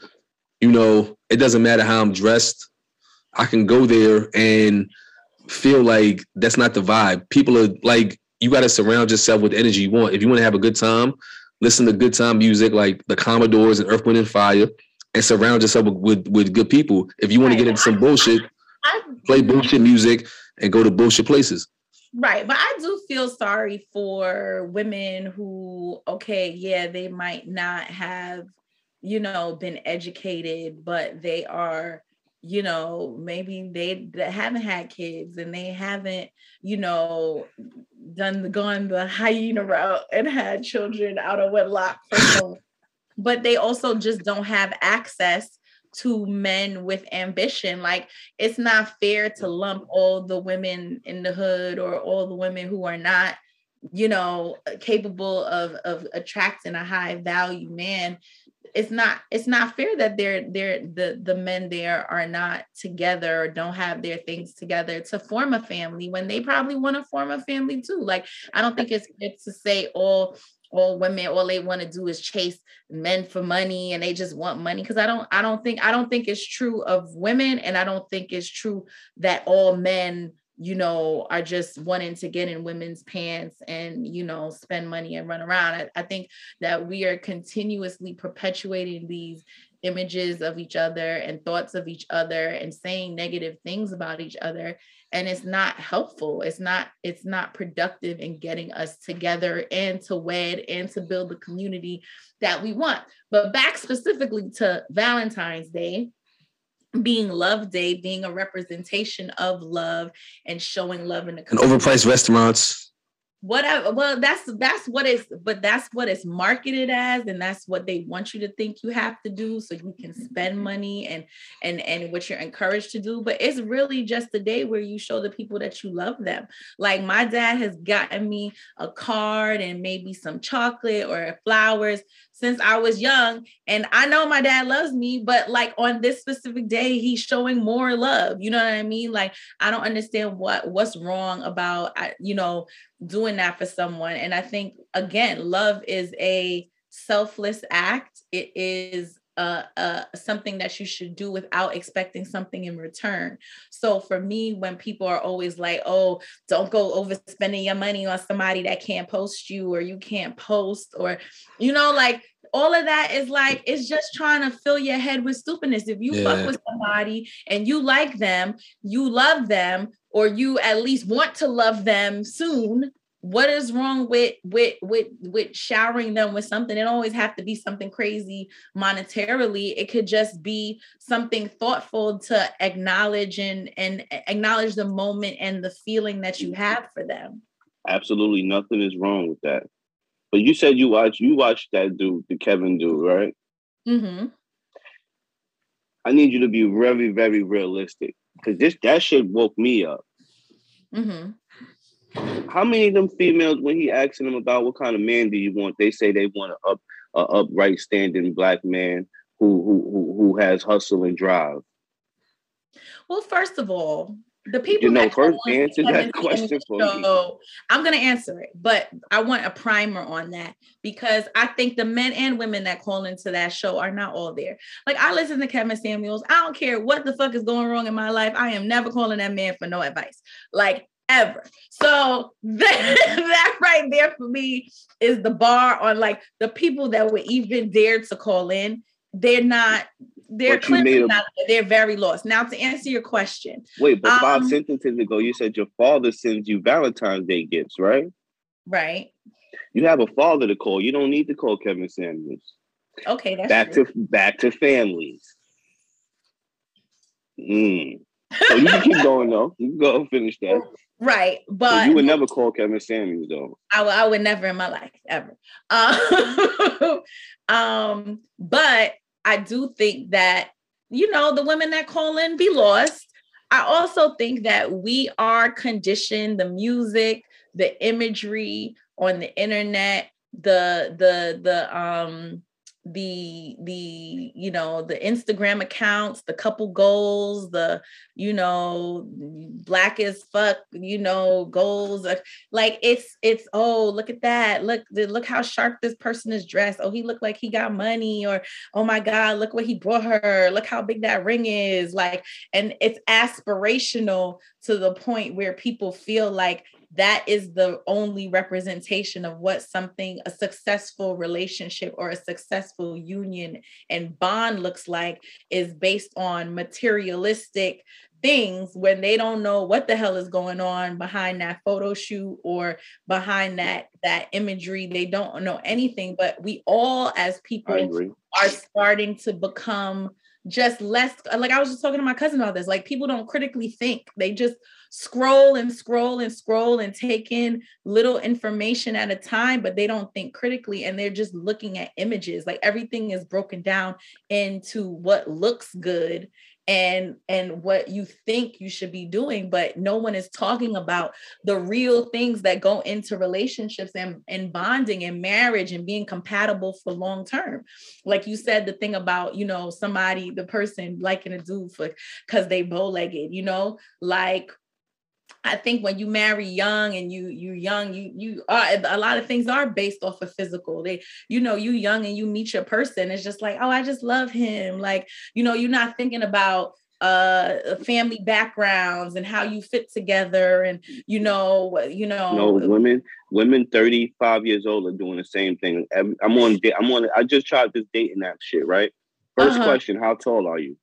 you know, it doesn't matter how I'm dressed. I can go there and feel like that's not the vibe. People are like, you got to surround yourself with the energy you want. If you want to have a good time, listen to good time music like the Commodores and Earth, Wind, and Fire, and surround yourself with, with, with good people. If you want to get into some bullshit, I, play bullshit music and go to bullshit places. Right, but I do feel sorry for women who, okay, yeah, they might not have, you know, been educated, but they are, you know, maybe they, they haven't had kids and they haven't, you know, done the gone the hyena route and had children out of wedlock (laughs) but they also just don't have access to men with ambition. Like it's not fair to lump all the women in the hood or all the women who are not, you know, capable of of attracting a high value man. It's not it's not fair that they're they're the the men there are not together or don't have their things together to form a family when they probably want to form a family too. Like I don't think it's it's to say all all women all they want to do is chase men for money and they just want money. Because i don't i don't think i don't think it's true of women and i don't think it's true that all men you know are just wanting to get in women's pants and you know spend money and run around. I, I think that we are continuously perpetuating these images of each other and thoughts of each other and saying negative things about each other and it's not helpful. It's not it's not productive in getting us together and to wed and to build the community that we want. But back specifically to valentine's day being love day being a representation of love and showing love in the community. and overpriced restaurants whatever well that's that's what it's but that's what it's marketed as and that's what they want you to think you have to do so you can spend mm-hmm. money and and and what you're encouraged to do but it's really just the day where you show the people that you love them. Like my dad has gotten me a card and maybe some chocolate or flowers since I was young. And I know my dad loves me, but like on this specific day, he's showing more love. You know what I mean? Like I don't understand what what's wrong about you know doing that for someone. And I think again, love is a selfless act. It is uh, uh, something that you should do without expecting something in return. So for me, when people are always like, "Oh, don't go overspending your money on somebody that can't post you, or you can't post, or you know, like all of that is like it's just trying to fill your head with stupidness. If you yeah. fuck with somebody and you like them, you love them, or you at least want to love them soon, what is wrong with with with with showering them with something? It don't always have to be something crazy monetarily. It could just be something thoughtful to acknowledge and and acknowledge the moment and the feeling that you have for them. Absolutely nothing is wrong with that. But you said you watched you watched that dude the kevin dude right? Mm-hmm. I need you to be very very realistic because this that shit woke me up. Mm-hmm how many of them females, when he asking them about what kind of man do you want, they say they want a up a upright, standing black man who who who has hustle and drive. Well, first of all, the people you know first answer that question for me. I'm gonna answer it, but I want a primer on that because I think the men and women that call into that show are not all there. Like I listen to Kevin Samuels. I don't care what the fuck is going wrong in my life. I am never calling that man for no advice. Like ever. So (laughs) that, that right there for me is the bar on like the people that would even dare to call in. They're not. They're clearly not. They're very lost. Now to answer your question. Wait, but um, five sentences ago you said your father sends you Valentine's Day gifts, right? Right. You have a father to call. You don't need to call Kevin Samuels. Okay, that's back true. to back to families. Mm. So you can keep going though. You can go finish that. Right, but so you would never call Kevin Samuels though. I, w- I would never in my life ever. Um, (laughs) um, but I do think that you know the women that call in be lost. I also think that we are conditioned the music, the imagery on the internet, the the the um the the you know the instagram accounts the couple goals the you know black as fuck you know goals like it's it's oh look at that. Look look how sharp this person is dressed. Oh he looked like he got money or oh my god look what he brought her. Look how big that ring is. Like and it's aspirational to the point where people feel like that is the only representation of what something a successful relationship or a successful union and bond looks like is based on materialistic things when they don't know what the hell is going on behind that photo shoot or behind that that imagery. They don't know anything but we all as people are starting to become just less like I was just talking to my cousin about this like people don't critically think they just scroll and scroll and scroll and take in little information at a time, but they don't think critically and they're just looking at images. Like everything is broken down into what looks good and and what you think you should be doing but no one is talking about the real things that go into relationships and, and bonding and marriage and being compatible for long term. Like you said the thing about you know somebody the person liking a dude for because they bow-legged you know? Like I think when you marry young and you you young, you you are a lot of things are based off of physical. They, you know, you young and you meet your person. It's just like, oh, I just love him. Like, you know, you're not thinking about uh family backgrounds and how you fit together and you know you know no women women 35 years old are doing the same thing i'm on i'm on i just tried this dating app shit right 1st uh-huh. question how tall are you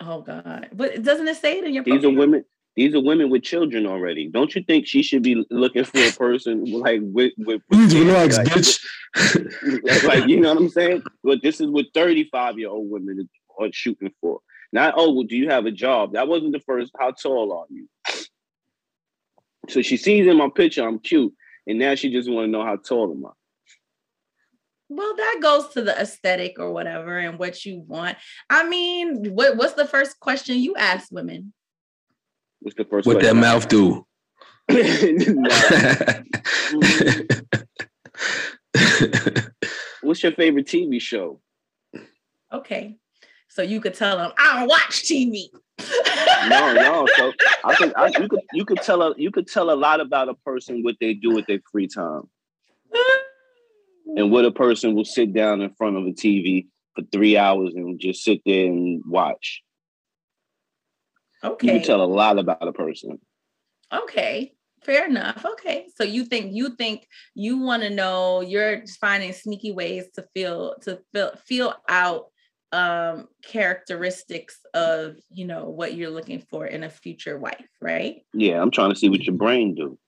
oh god but doesn't it say it in your these are women these are women with children already. Don't you think she should be looking for a person like with with, with relax, like, bitch? like you know what I'm saying? But this is what 35 year old women are shooting for. Not oh, well, do you have a job? That wasn't the first. How tall are you? So she sees in my picture I'm cute, and now she just want to know how tall am I. Well, that goes to the aesthetic or whatever, and what you want. I mean, what what's the first question you ask women? What's the first? What that mouth do? (laughs) What's your favorite TV show? Okay, so you could tell them I don't watch TV. no, no. So I think I, you could you could tell a you could tell a lot about a person what they do with their free time, and what a person will sit down in front of a TV for three hours and just sit there and watch. Okay. You tell a lot about a person. Okay. Fair enough. Okay. So you think you think you want to know you're finding sneaky ways to feel to feel feel out um characteristics of you know what you're looking for in a future wife, right? Yeah, I'm trying to see what your brain do.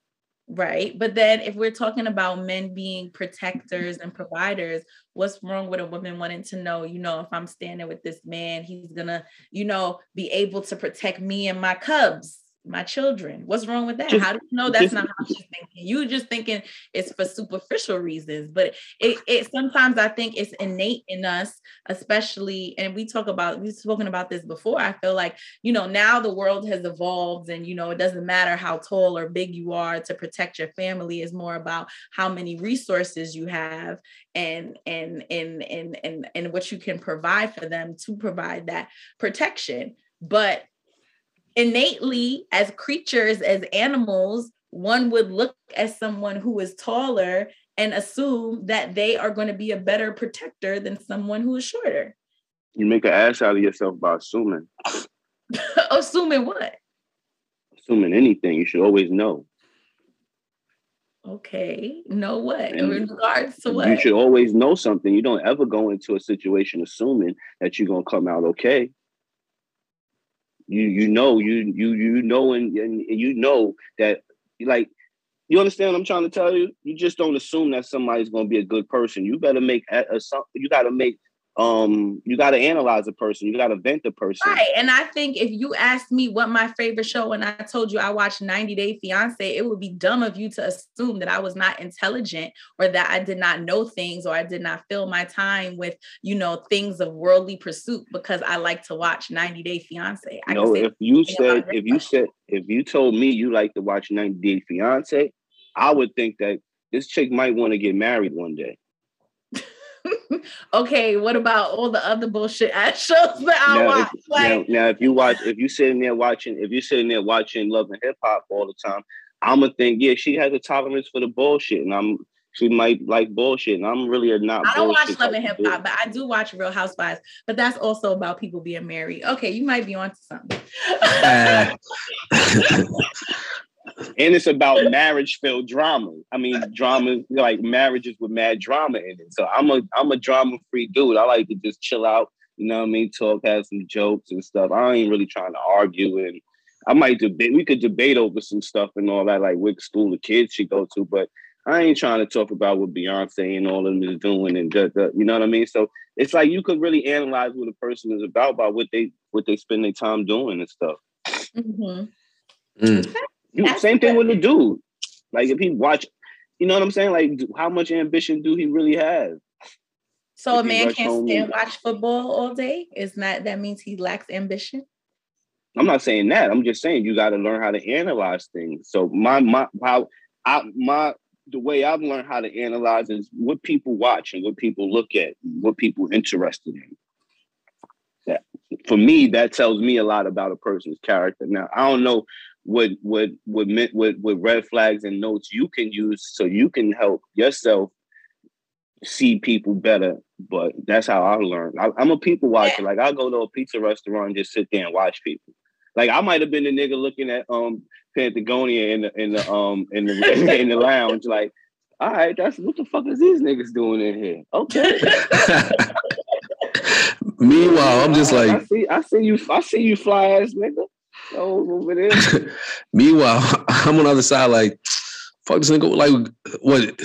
Right. But then if we're talking about men being protectors and providers, what's wrong with a woman wanting to know, you know, if I'm standing with this man, he's gonna, you know, be able to protect me and my cubs my children. What's wrong with that? Just, how do you know that's just, not how she's thinking? You just thinking it's for superficial reasons, but it, it sometimes I think it's innate in us, especially, and we talk about we've spoken about this before. I feel like you know now the world has evolved, and you know it doesn't matter how tall or big you are to protect your family. is more about how many resources you have and and and and and and what you can provide for them to provide that protection. But innately as creatures as animals one would look at someone who is taller and assume that they are going to be a better protector than someone who is shorter. You make an ass out of yourself by assuming. (laughs) Assuming what? Assuming anything you should always know. Okay know what? In regards to what? you should always know something. You don't ever go into a situation assuming that you're going to come out okay you you know you you you know and, and you know that like you understand what I'm trying to tell you? You just don't assume that somebody's going to be a good person. You better make a, a you got to make um you got to analyze a person you got to vent the person. Right and i think if you asked me what my favorite show and i told you i watched 90 day fiance it would be dumb of you to assume that i was not intelligent or that i did not know things or i did not fill my time with you know things of worldly pursuit because i like to watch 90 day fiance. I no if you said if you said if you told me you like to watch 90 day fiance i would think that this chick might want to get married one day (laughs) okay, what about all the other bullshit ass shows that I now, watch? If, like, now, now, if you watch, if you sitting there watching, if you're sitting there watching Love and Hip Hop all the time, I'm gonna think, yeah, she has a tolerance for the bullshit, and I'm she might like bullshit, and I'm really a not. I don't watch Love and Hip Hop, but I do watch Real Housewives. But that's also about people being married. Okay, you might be onto something. Uh, (laughs) (laughs) and it's about marriage filled drama. I mean, drama like marriages with mad drama in it. So I'm a I'm a drama free dude. I like to just chill out. You know what I mean? Talk, have some jokes and stuff. I ain't really trying to argue, and I might debate. We could debate over some stuff and all that, like which school the kids should go to. But I ain't trying to talk about what Beyonce and all of them is doing, and just, uh, you know what I mean. So it's like you could really analyze what a person is about by what they what they spend their time doing and stuff. Mm-hmm. Mm. You, same thing with the dude. Like if he watch, you know what I'm saying? Like how much ambition do he really have? So if a man can't stand watch football all day. Is not that means he lacks ambition? I'm not saying that. I'm just saying you got to learn how to analyze things. So my my how I my the way I've learned how to analyze is what people watch and what people look at, what people interested in. Yeah. for me, that tells me a lot about a person's character. Now, I don't know what what what what what red flags and notes you can use so you can help yourself see people better. But that's how I learned. I, am a people watcher. Like I go to a pizza restaurant and just sit there and watch people. Like I might have been the nigga looking at um Patagonia in the in the um in the (laughs) in the lounge, like, all right, that's what the fuck is these niggas doing in here? Okay. (laughs) Meanwhile, I'm just like I see I see you I see you fly ass nigga. Over. (laughs) Meanwhile, (laughs) I'm on the other side like fuck this nigga like what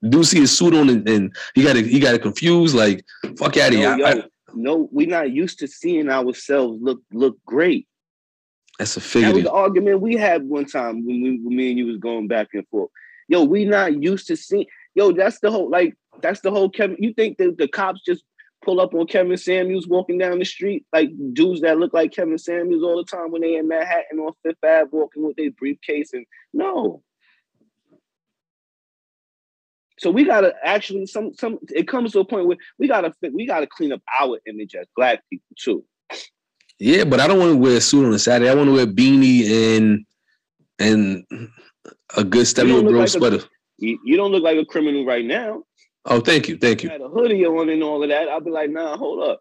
(laughs) do see his suit on and, and he got it, he got it confused like fuck out of here. Yo, no, we're not used to seeing ourselves look look great. That's a figure. That was the argument we had one time when, we, when me and you was going back and forth. Yo, we not used to seeing. Yo, that's the whole like that's the whole Kevin. You think that the cops just pull up on Kevin Samuels walking down the street like dudes that look like Kevin Samuels all the time when they in Manhattan on Fifth Ave walking with their briefcase and no. So we gotta actually some some it comes to a point where we gotta we gotta clean up our image as black people too. Yeah, but I don't want to wear a suit on a Saturday. I want to wear a beanie and and a good Stevie Bro like sweater. A, you, don't look like a criminal right now. Oh, thank you, thank you. Had a hoodie on and all of that. I'd be like, nah, hold up.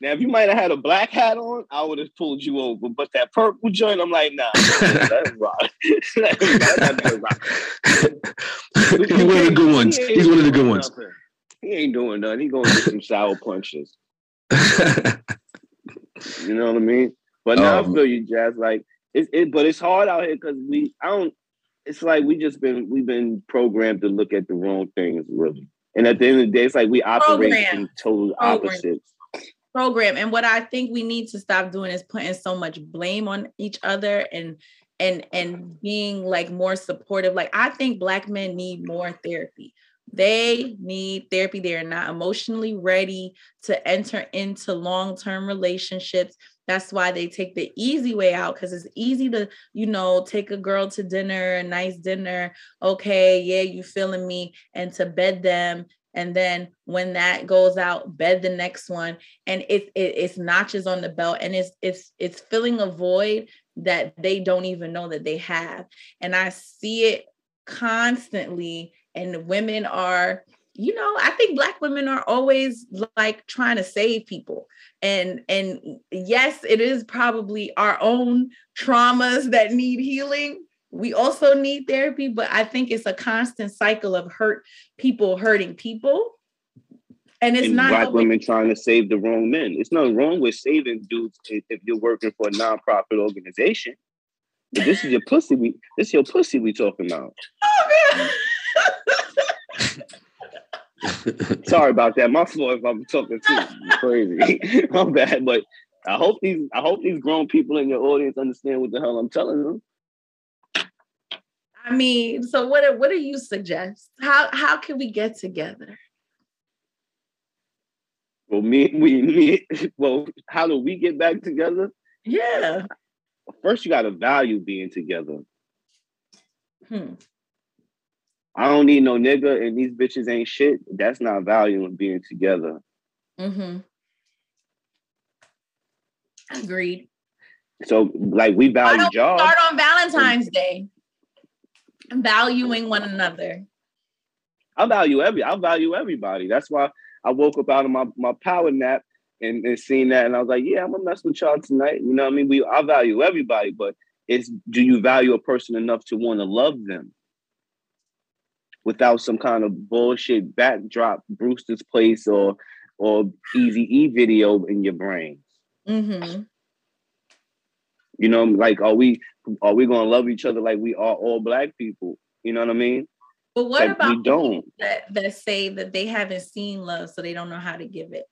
Now, if you might have had a black hat on, I would have pulled you over. But that purple joint, I'm like, nah, (laughs) that's rock. (laughs) that's rock. He's one of the good ones. He He's one of the good ones. He ain't doing nothing. He going to get some sour punches. (laughs) You know what I mean? But now um, I feel you, Jazz. Like it's it, but it's hard out here because we I don't. It's like we just been we've been programmed to look at the wrong things, really. And at the end of the day, it's like we operate Program. in total Program. opposites. Program. And what I think we need to stop doing is putting so much blame on each other and and and being like more supportive. Like I think black men need more therapy. They need therapy. They are not emotionally ready to enter into long term relationships. That's why they take the easy way out because it's easy to, you know, take a girl to dinner, a nice dinner. Okay, yeah, you feeling me, and to bed them. And then when that goes out, bed the next one, and it's it, it's notches on the belt, and it's it's it's filling a void that they don't even know that they have. And I see it constantly and women are you know i think black women are always like trying to save people. And and yes it is probably our own traumas that need healing. We also need therapy but i think it's a constant cycle of hurt people hurting people. And it's and not black women trying to save the wrong men. It's nothing wrong with saving dudes if you're working for a nonprofit organization. But this is your pussy we this is your pussy we talking about. (laughs) Oh, (laughs) Sorry about that. My fault if I'm talking too crazy. (laughs) I'm bad. But I hope these I hope these grown people in your audience understand what the hell I'm telling them. I mean, so what what do you suggest? How how can we get together? Well, me, we, me, (laughs) well, how do we get back together? Yeah. First, you got to value being together. Hmm. I don't need no nigga and these bitches ain't shit. That's not valuing being together. Mm-hmm. Agreed. So like we value jobs. Start on Valentine's Day. Valuing one another. I value every I value everybody. That's why I woke up out of my, my power nap and, and seen that and I was like, yeah, I'm gonna mess with y'all tonight. You know what I mean? We I value everybody, but it's do you value a person enough to want to love them? Without some kind of bullshit backdrop Brewster's Place or or Easy E video in your brain. Mm-hmm. You know, like are we are we gonna love each other like we are all black people? You know what I mean? But what like about we don't that, that say that they haven't seen love, so they don't know how to give it?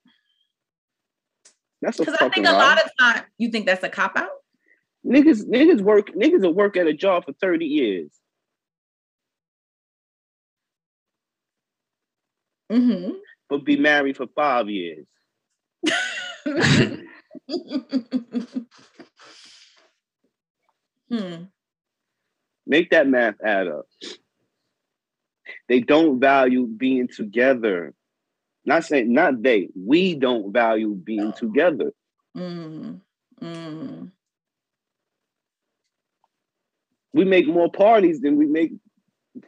That's because I think a lot of time you think that's a cop out. Niggas, niggas work, niggas will work at a job for 30 years. Mm-hmm. but be married for five years. hmm. Make that math add up. They don't value being together. Not saying not they. We don't value being together. Mm. Mm. We make more parties than we make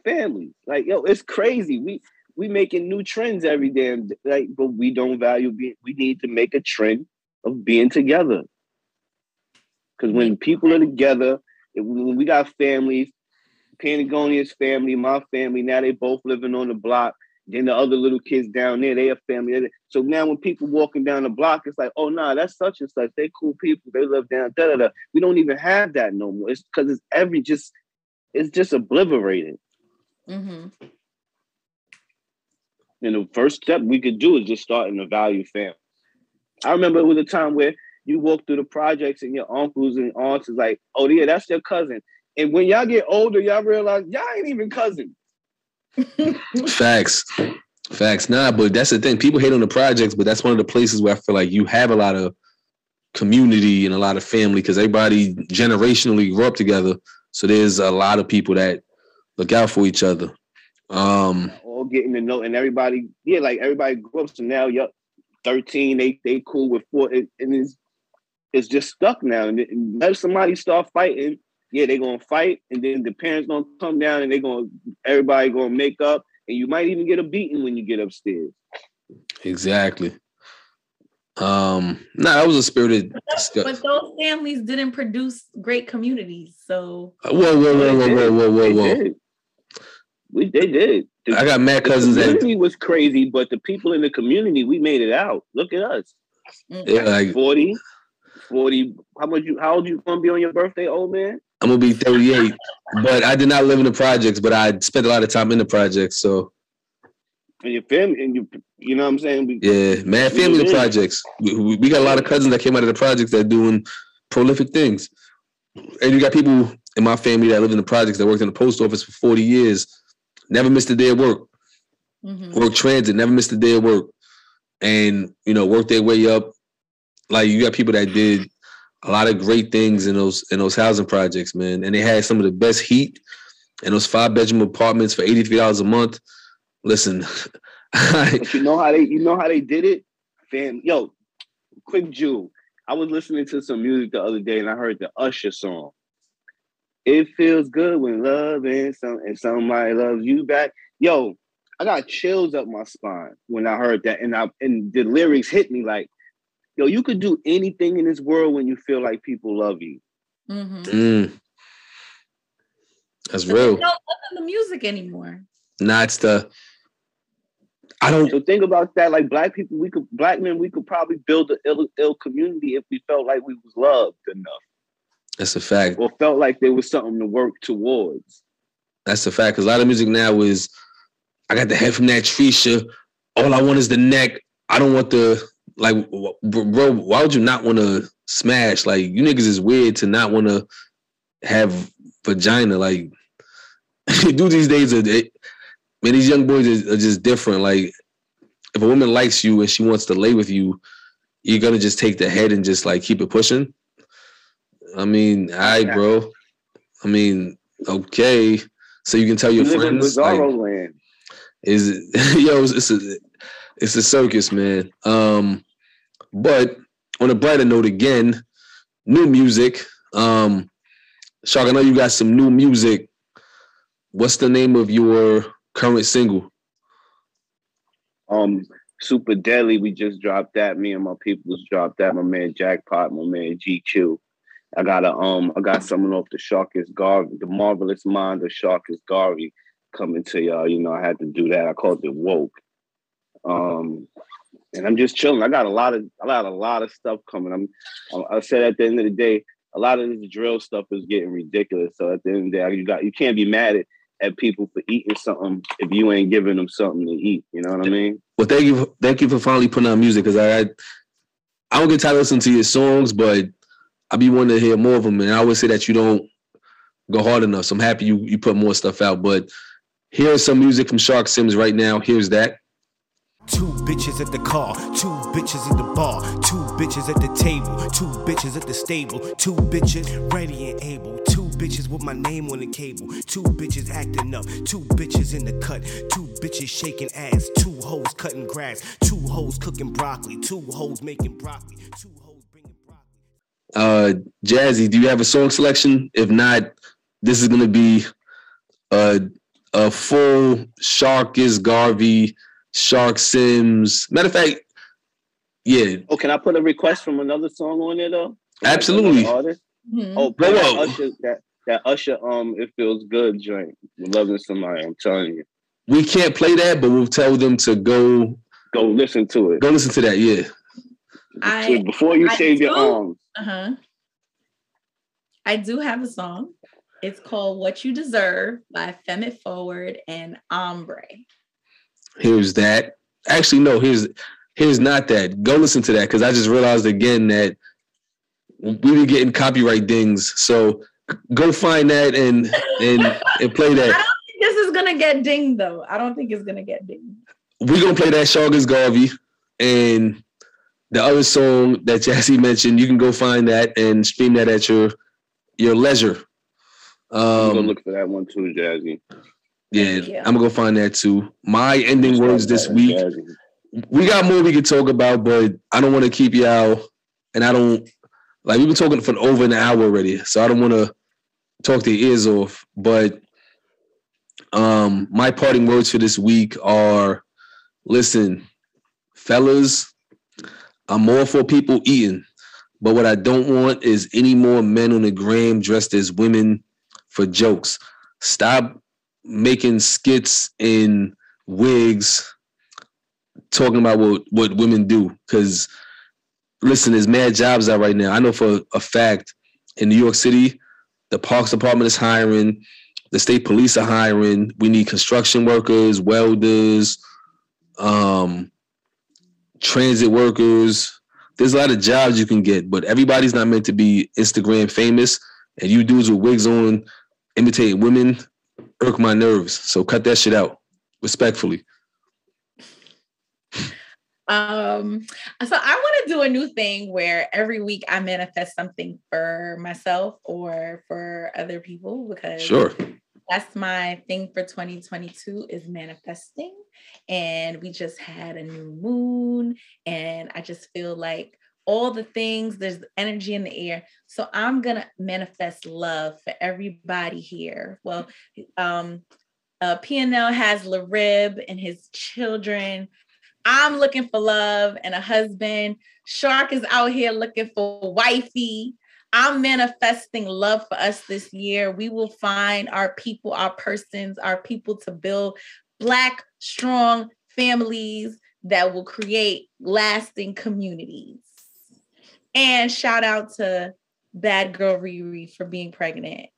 families. Like, yo, it's crazy. We we making new trends every damn day, like, but we don't value being. We need to make a trend of being together. Because when people are together, when we got families, Pantagonia's family, my family, now they both living on the block. Then the other little kids down there, they a family. So now when people walking down the block, it's like, oh nah, that's such and such. They cool people. They live down da da da. We don't even have that no more. It's because it's every just it's just obliterated. Mm-hmm. And the first step we could do is just start in the value family. I remember it was a time where you walk through the projects and your uncles and aunts is like, oh yeah, that's your cousin. And when y'all get older, y'all realize y'all ain't even cousins. (laughs) Facts. Facts. Nah, but that's the thing. People hate on the projects, but that's one of the places where I feel like you have a lot of community and a lot of family because everybody generationally grew up together. So there's a lot of people that look out for each other. Um all getting to know and everybody, yeah, like everybody grew up. So now you're 13, they they cool with four, and it's it's just stuck now. And let somebody start fighting, yeah, they're gonna fight, and then the parents gonna come down and they're gonna everybody gonna make up, and you might even get a beating when you get upstairs. Exactly. Um, no, nah, that was a spirited. But those families didn't produce great communities. So whoa, whoa, whoa, whoa, whoa, whoa, whoa, whoa. We they did. The, I got mad cousins. The community that, was crazy, but the people in the community, we made it out. Look at us. Yeah, like 40, 40. How much you? How old you gonna be on your birthday, old man? I'm gonna be 38, but I did not live in the projects, but I spent a lot of time in the projects. So, and your family, and you, you know what I'm saying? We, yeah, man, family the projects. We, we, got a lot of cousins that came out of the projects that doing prolific things, and you got people in my family that lived in the projects that worked in the post office for 40 years, never missed a day of work. Mm-hmm. Work transit, never missed a day of work, and you know, worked their way up. Like you got people that did a lot of great things in those in those housing projects, man. And they had some of the best heat in those five bedroom apartments for eighty three dollars a month. Listen, (laughs) but you know how they you know how they did it, fam. Yo, quick Jew. I was listening to some music the other day and I heard the Usher song. It feels good when love and some and somebody loves you back. Yo, I got chills up my spine when I heard that, and I and the lyrics hit me like yo, you could do anything in this world when you feel like people love you. Mm-hmm. Mm. That's real. Don't love the music anymore. Nah, it's the. I don't. So think about that. Like black people, we could black men, we could probably build an ill, ill community if we felt like we was loved enough. That's a fact. Or felt like there was something to work towards. That's a fact. Because a lot of music now is, I got the head from that Trisha. All I want is the neck. I don't want the like, bro, why would you not want to smash? Like, you niggas is weird to not want to have vagina. Like, (laughs) dude, these days are, man, these young boys are, are just different. Like, if a woman likes you and she wants to lay with you, you're gonna just take the head and just like keep it pushing. I mean, all right, bro. I mean, okay. So you can tell your you friends. Like, land. Is it, (laughs) yo? It's a it's a circus, man. Um, but on a brighter note, again, new music. Um, Shark, I know you got some new music. What's the name of your current single? Um, Super Deadly. We just dropped that. Me and my peoples dropped that. My man Jackpot, my man GQ. I got a um, I got someone off the Sharkus Garvey, the marvelous mind of Sharkus Garvey coming to y'all. You know, I had to do that. I called it woke. Um, and I'm just chilling. I got a lot of I got a lot of stuff coming. I'm I said at the end of the day, a lot of this drill stuff is getting ridiculous. So at the end of the day, you got you can't be mad at, at people for eating something if you ain't giving them something to eat. You know what I mean? Well, thank you, thank you for finally putting out music because I, I I don't get tired of listening to your songs, but I be wanting to hear more of them. And I always say that you don't go hard enough. So I'm happy you you put more stuff out. But here's some music from Shark Sims right now. Here's that. Two bitches at the car, two bitches at the bar, two bitches at the table, two bitches at the stable, two bitches ready and able, two bitches with my name on the cable, two bitches acting up, two bitches in the cut, two bitches shaking ass, two hoes cutting grass, two hoes cooking broccoli, two hoes making broccoli, two hoes. Uh, Jazzy, do you have a song selection? If not, this is gonna be a a full Sharkus Garvey, Shark Sims. Matter of fact, yeah. Oh, can I put a request from another song on there though? Absolutely. Mhm. Oh, play that. Usher, that, that Usher, um, it feels good joint. Loving somebody, I'm telling you. We can't play that, but we'll tell them to go Go listen to it. go listen to that. Yeah. I Before you I shave your do. arms. Uh-huh. I do have a song. It's called What You Deserve by Femme Forward and Ombre. Here's that. Actually, no, here's here's not that. Go listen to that because I just realized again that we be getting copyright dings. So go find that and and and play that. (laughs) I don't think this is gonna get dinged though. I don't think it's gonna get dinged. We're gonna play that Sharkus Garvey and the other song that Jazzy mentioned. You can go find that and stream that at your your leisure. I'm gonna Um, look for that one too, Jazzy. yeah, Thank. I'm gonna go find that too. My ending words this week. Jazzy. we got more we could talk about, but I don't want to keep y'all, and I don't like we've been talking for over an hour already, so I don't want to talk their ears off. But um, my parting words for this week are: listen, fellas, I'm all for people eating, but what I don't want is any more men on the gram dressed as women for jokes. Stop making skits in wigs talking about what, what women do. Because listen, there's mad jobs out right now. I know for a fact in New York City, the Parks Department is hiring, the state police are hiring. We need construction workers, welders, um, transit workers. There's a lot of jobs you can get, but everybody's not meant to be Instagram famous. And you dudes with wigs on imitating women irk my nerves. So cut that shit out, respectfully. Um, so I want to do a new thing where every week I manifest something for myself or for other people because Sure. That's my thing for 2022 is manifesting. And we just had a new moon, and I just feel like all the things, there's energy in the air. So I'm gonna manifest love for everybody here. Well, um, uh, PNL has Larib and his children. I'm looking for love and a husband. Shark is out here looking for wifey. I'm manifesting love for us this year. We will find our people, our persons, our people to build Black, strong families that will create lasting communities. And shout out to Bad Girl Riri for being pregnant.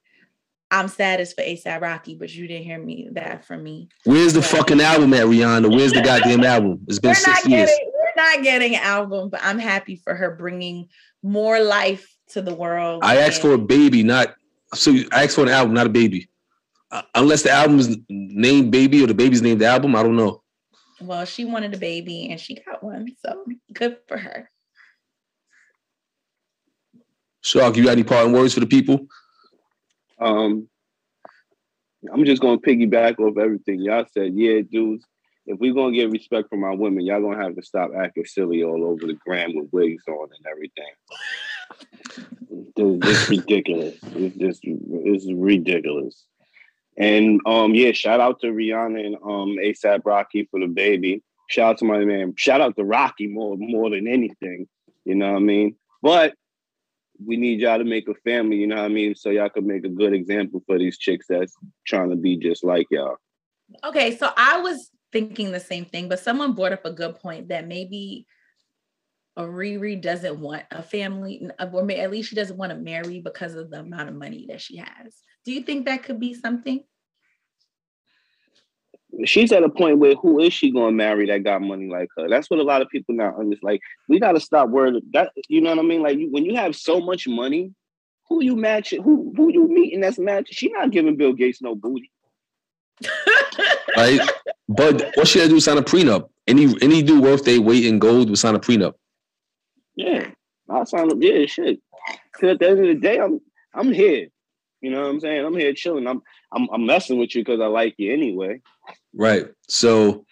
I'm saddest for ASAP Rocky, but you didn't hear me that from me. Where's the fucking album at, Rihanna? Where's the goddamn album? It's been six not years. getting we're not getting an album, but I'm happy for her bringing more life to the world. I asked for a baby, not so. I asked for an album, not a baby. Uh, unless the album is named Baby or the baby's named the album, I don't know. well, she wanted a baby and she got one, so good for her. Shark, you got any parting words for the people? Um, I'm just gonna piggyback off everything y'all said. Yeah, dudes, if we're gonna get respect from our women, y'all gonna have to stop acting silly all over the gram with wigs on and everything. It's ridiculous. It's just ridiculous. And um, yeah, shout out to Rihanna and um ASAP Rocky for the baby. Shout out to my man. Shout out to Rocky more more than anything. You know what I mean? But we need y'all to make a family, you know what I mean? So y'all could make a good example for these chicks that's trying to be just like y'all. Okay, so I was thinking the same thing, but someone brought up a good point that maybe Riri doesn't want a family, or uh, at least she doesn't want to marry because of the amount of money that she has. Do you think that could be something? She's at a point where who is she gonna marry that got money like her? That's what a lot of people now understand. Like we gotta stop worrying that you know what I mean? Like you, when you have so much money, who you matching? Who who you meeting that's matching? She not giving Bill Gates no booty. (laughs) Right? but what she had to do is sign a prenup. Any any dude worth their weight in gold would sign a prenup. Yeah, I'll sign up. Yeah, shit. Cause at the end of the day, I'm I'm here. You know what I'm saying? I'm here chilling. I'm I'm, I'm messing with you because I like you anyway. Right. So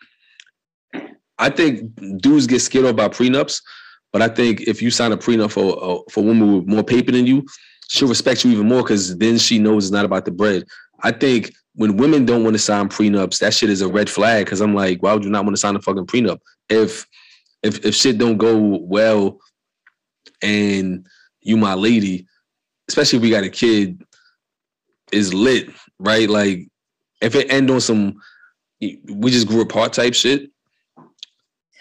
I think dudes get scared off by prenups, But I think if you sign a prenup for uh, for a woman with more paper than you, she'll respect you even more because then she knows it's not about the bread. I think when women don't want to sign prenups, that shit is a red flag. Because I'm like, why would you not want to sign a fucking prenup? If if if shit don't go well, and you my lady, especially if we got a kid, is lit, right? Like if it end on some we just grew apart type shit.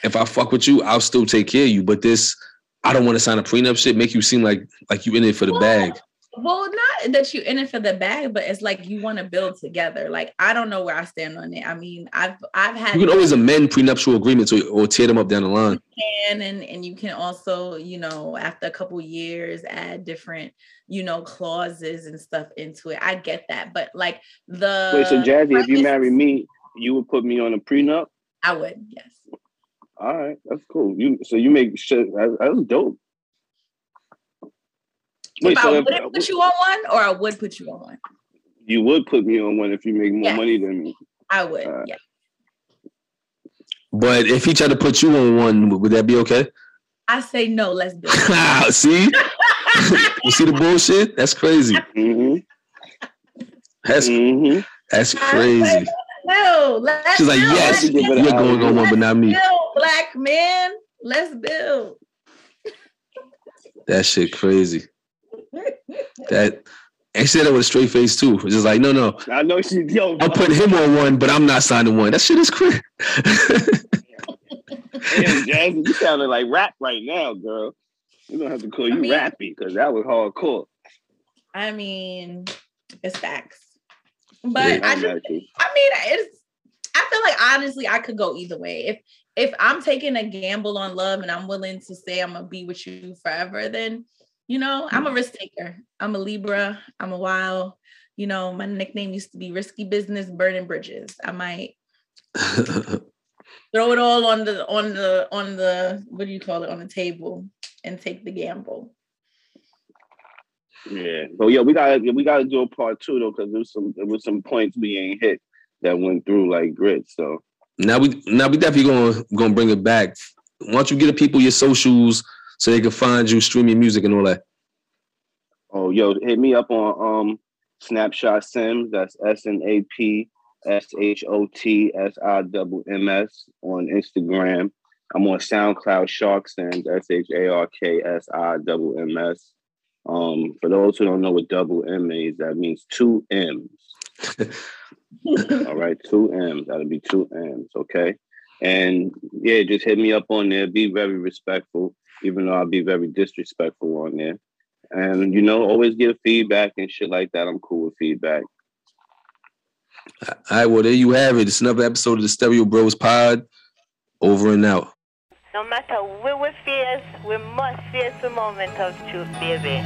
If I fuck with you, I'll still take care of you. But this, I don't want to sign a prenup shit. Make you seem like like you in it for the bag. Well, not that you're in it for the bag, but it's like you want to build together. Like I don't know where I stand on it. I mean, I've I've had You can always amend prenuptial agreements or, or tear them up down the line. can and and you can also you know after a couple years add different you know clauses and stuff into it i get that but like the Wait, so Jazzy, if you marry me, you would put me on a prenup? i would yes All right, that's cool. You so you make shit that, that's dope. Wait, if so i wouldn't put you on one or i would put you on one you would put me on one if you make more Yes. money than me. i would Uh, yeah But if he tried to put you on one, would that be okay? i say no let's build (laughs) see, (laughs) you see the bullshit? That's crazy. hmm That's hmm that's crazy. no let's She's like, build. yes, Let's you're a- going on one, but not me. build black man let's build That shit crazy. That and she said it with a straight face too. It's just like, no, no, I know she yo. I'm putting him on one, but I'm not signing one. That shit is crazy. Damn, Jazzy, you sounding like rap right now, girl. We're gonna have to call I you mean- Rappy because that was hardcore. i mean it's facts but Yeah, i just, I mean, it's. I feel like honestly, I could go either way. If if I'm taking a gamble on love and I'm willing to say I'm gonna be with you forever, then you know I'm a mm. risk taker. I'm a Libra. I'm a wild. You know, my nickname used to be Risky Business, Burning Bridges. I might (laughs) throw it all on the on the on the what do you call it on the table and take the gamble. Yeah, but yeah, we gotta we gotta do a part two though because there was some there was some points we ain't hit that went through like grit. So now we now we definitely gonna gonna bring it back. Why don't you get the people your socials so they can find you, stream your music and all that? oh yo, hit me up on um Snapshot Sims. That's S N A P S H O T S I double M S on Instagram. I'm on SoundCloud Shark Sims S H A R K S I double M S. Um, for those who don't know what double M is, that means two M's. (laughs) All right, two M's. That'll be two M's. Okay. And yeah, just hit me up on there. Be very respectful, even though I'll be very disrespectful on there. And you know, always give feedback and shit like that. I'm cool with feedback. All right, well there you have it. It's another episode of the Stereo Bros Pod. Over and out. No matter where we face, we must face the moment of truth, baby.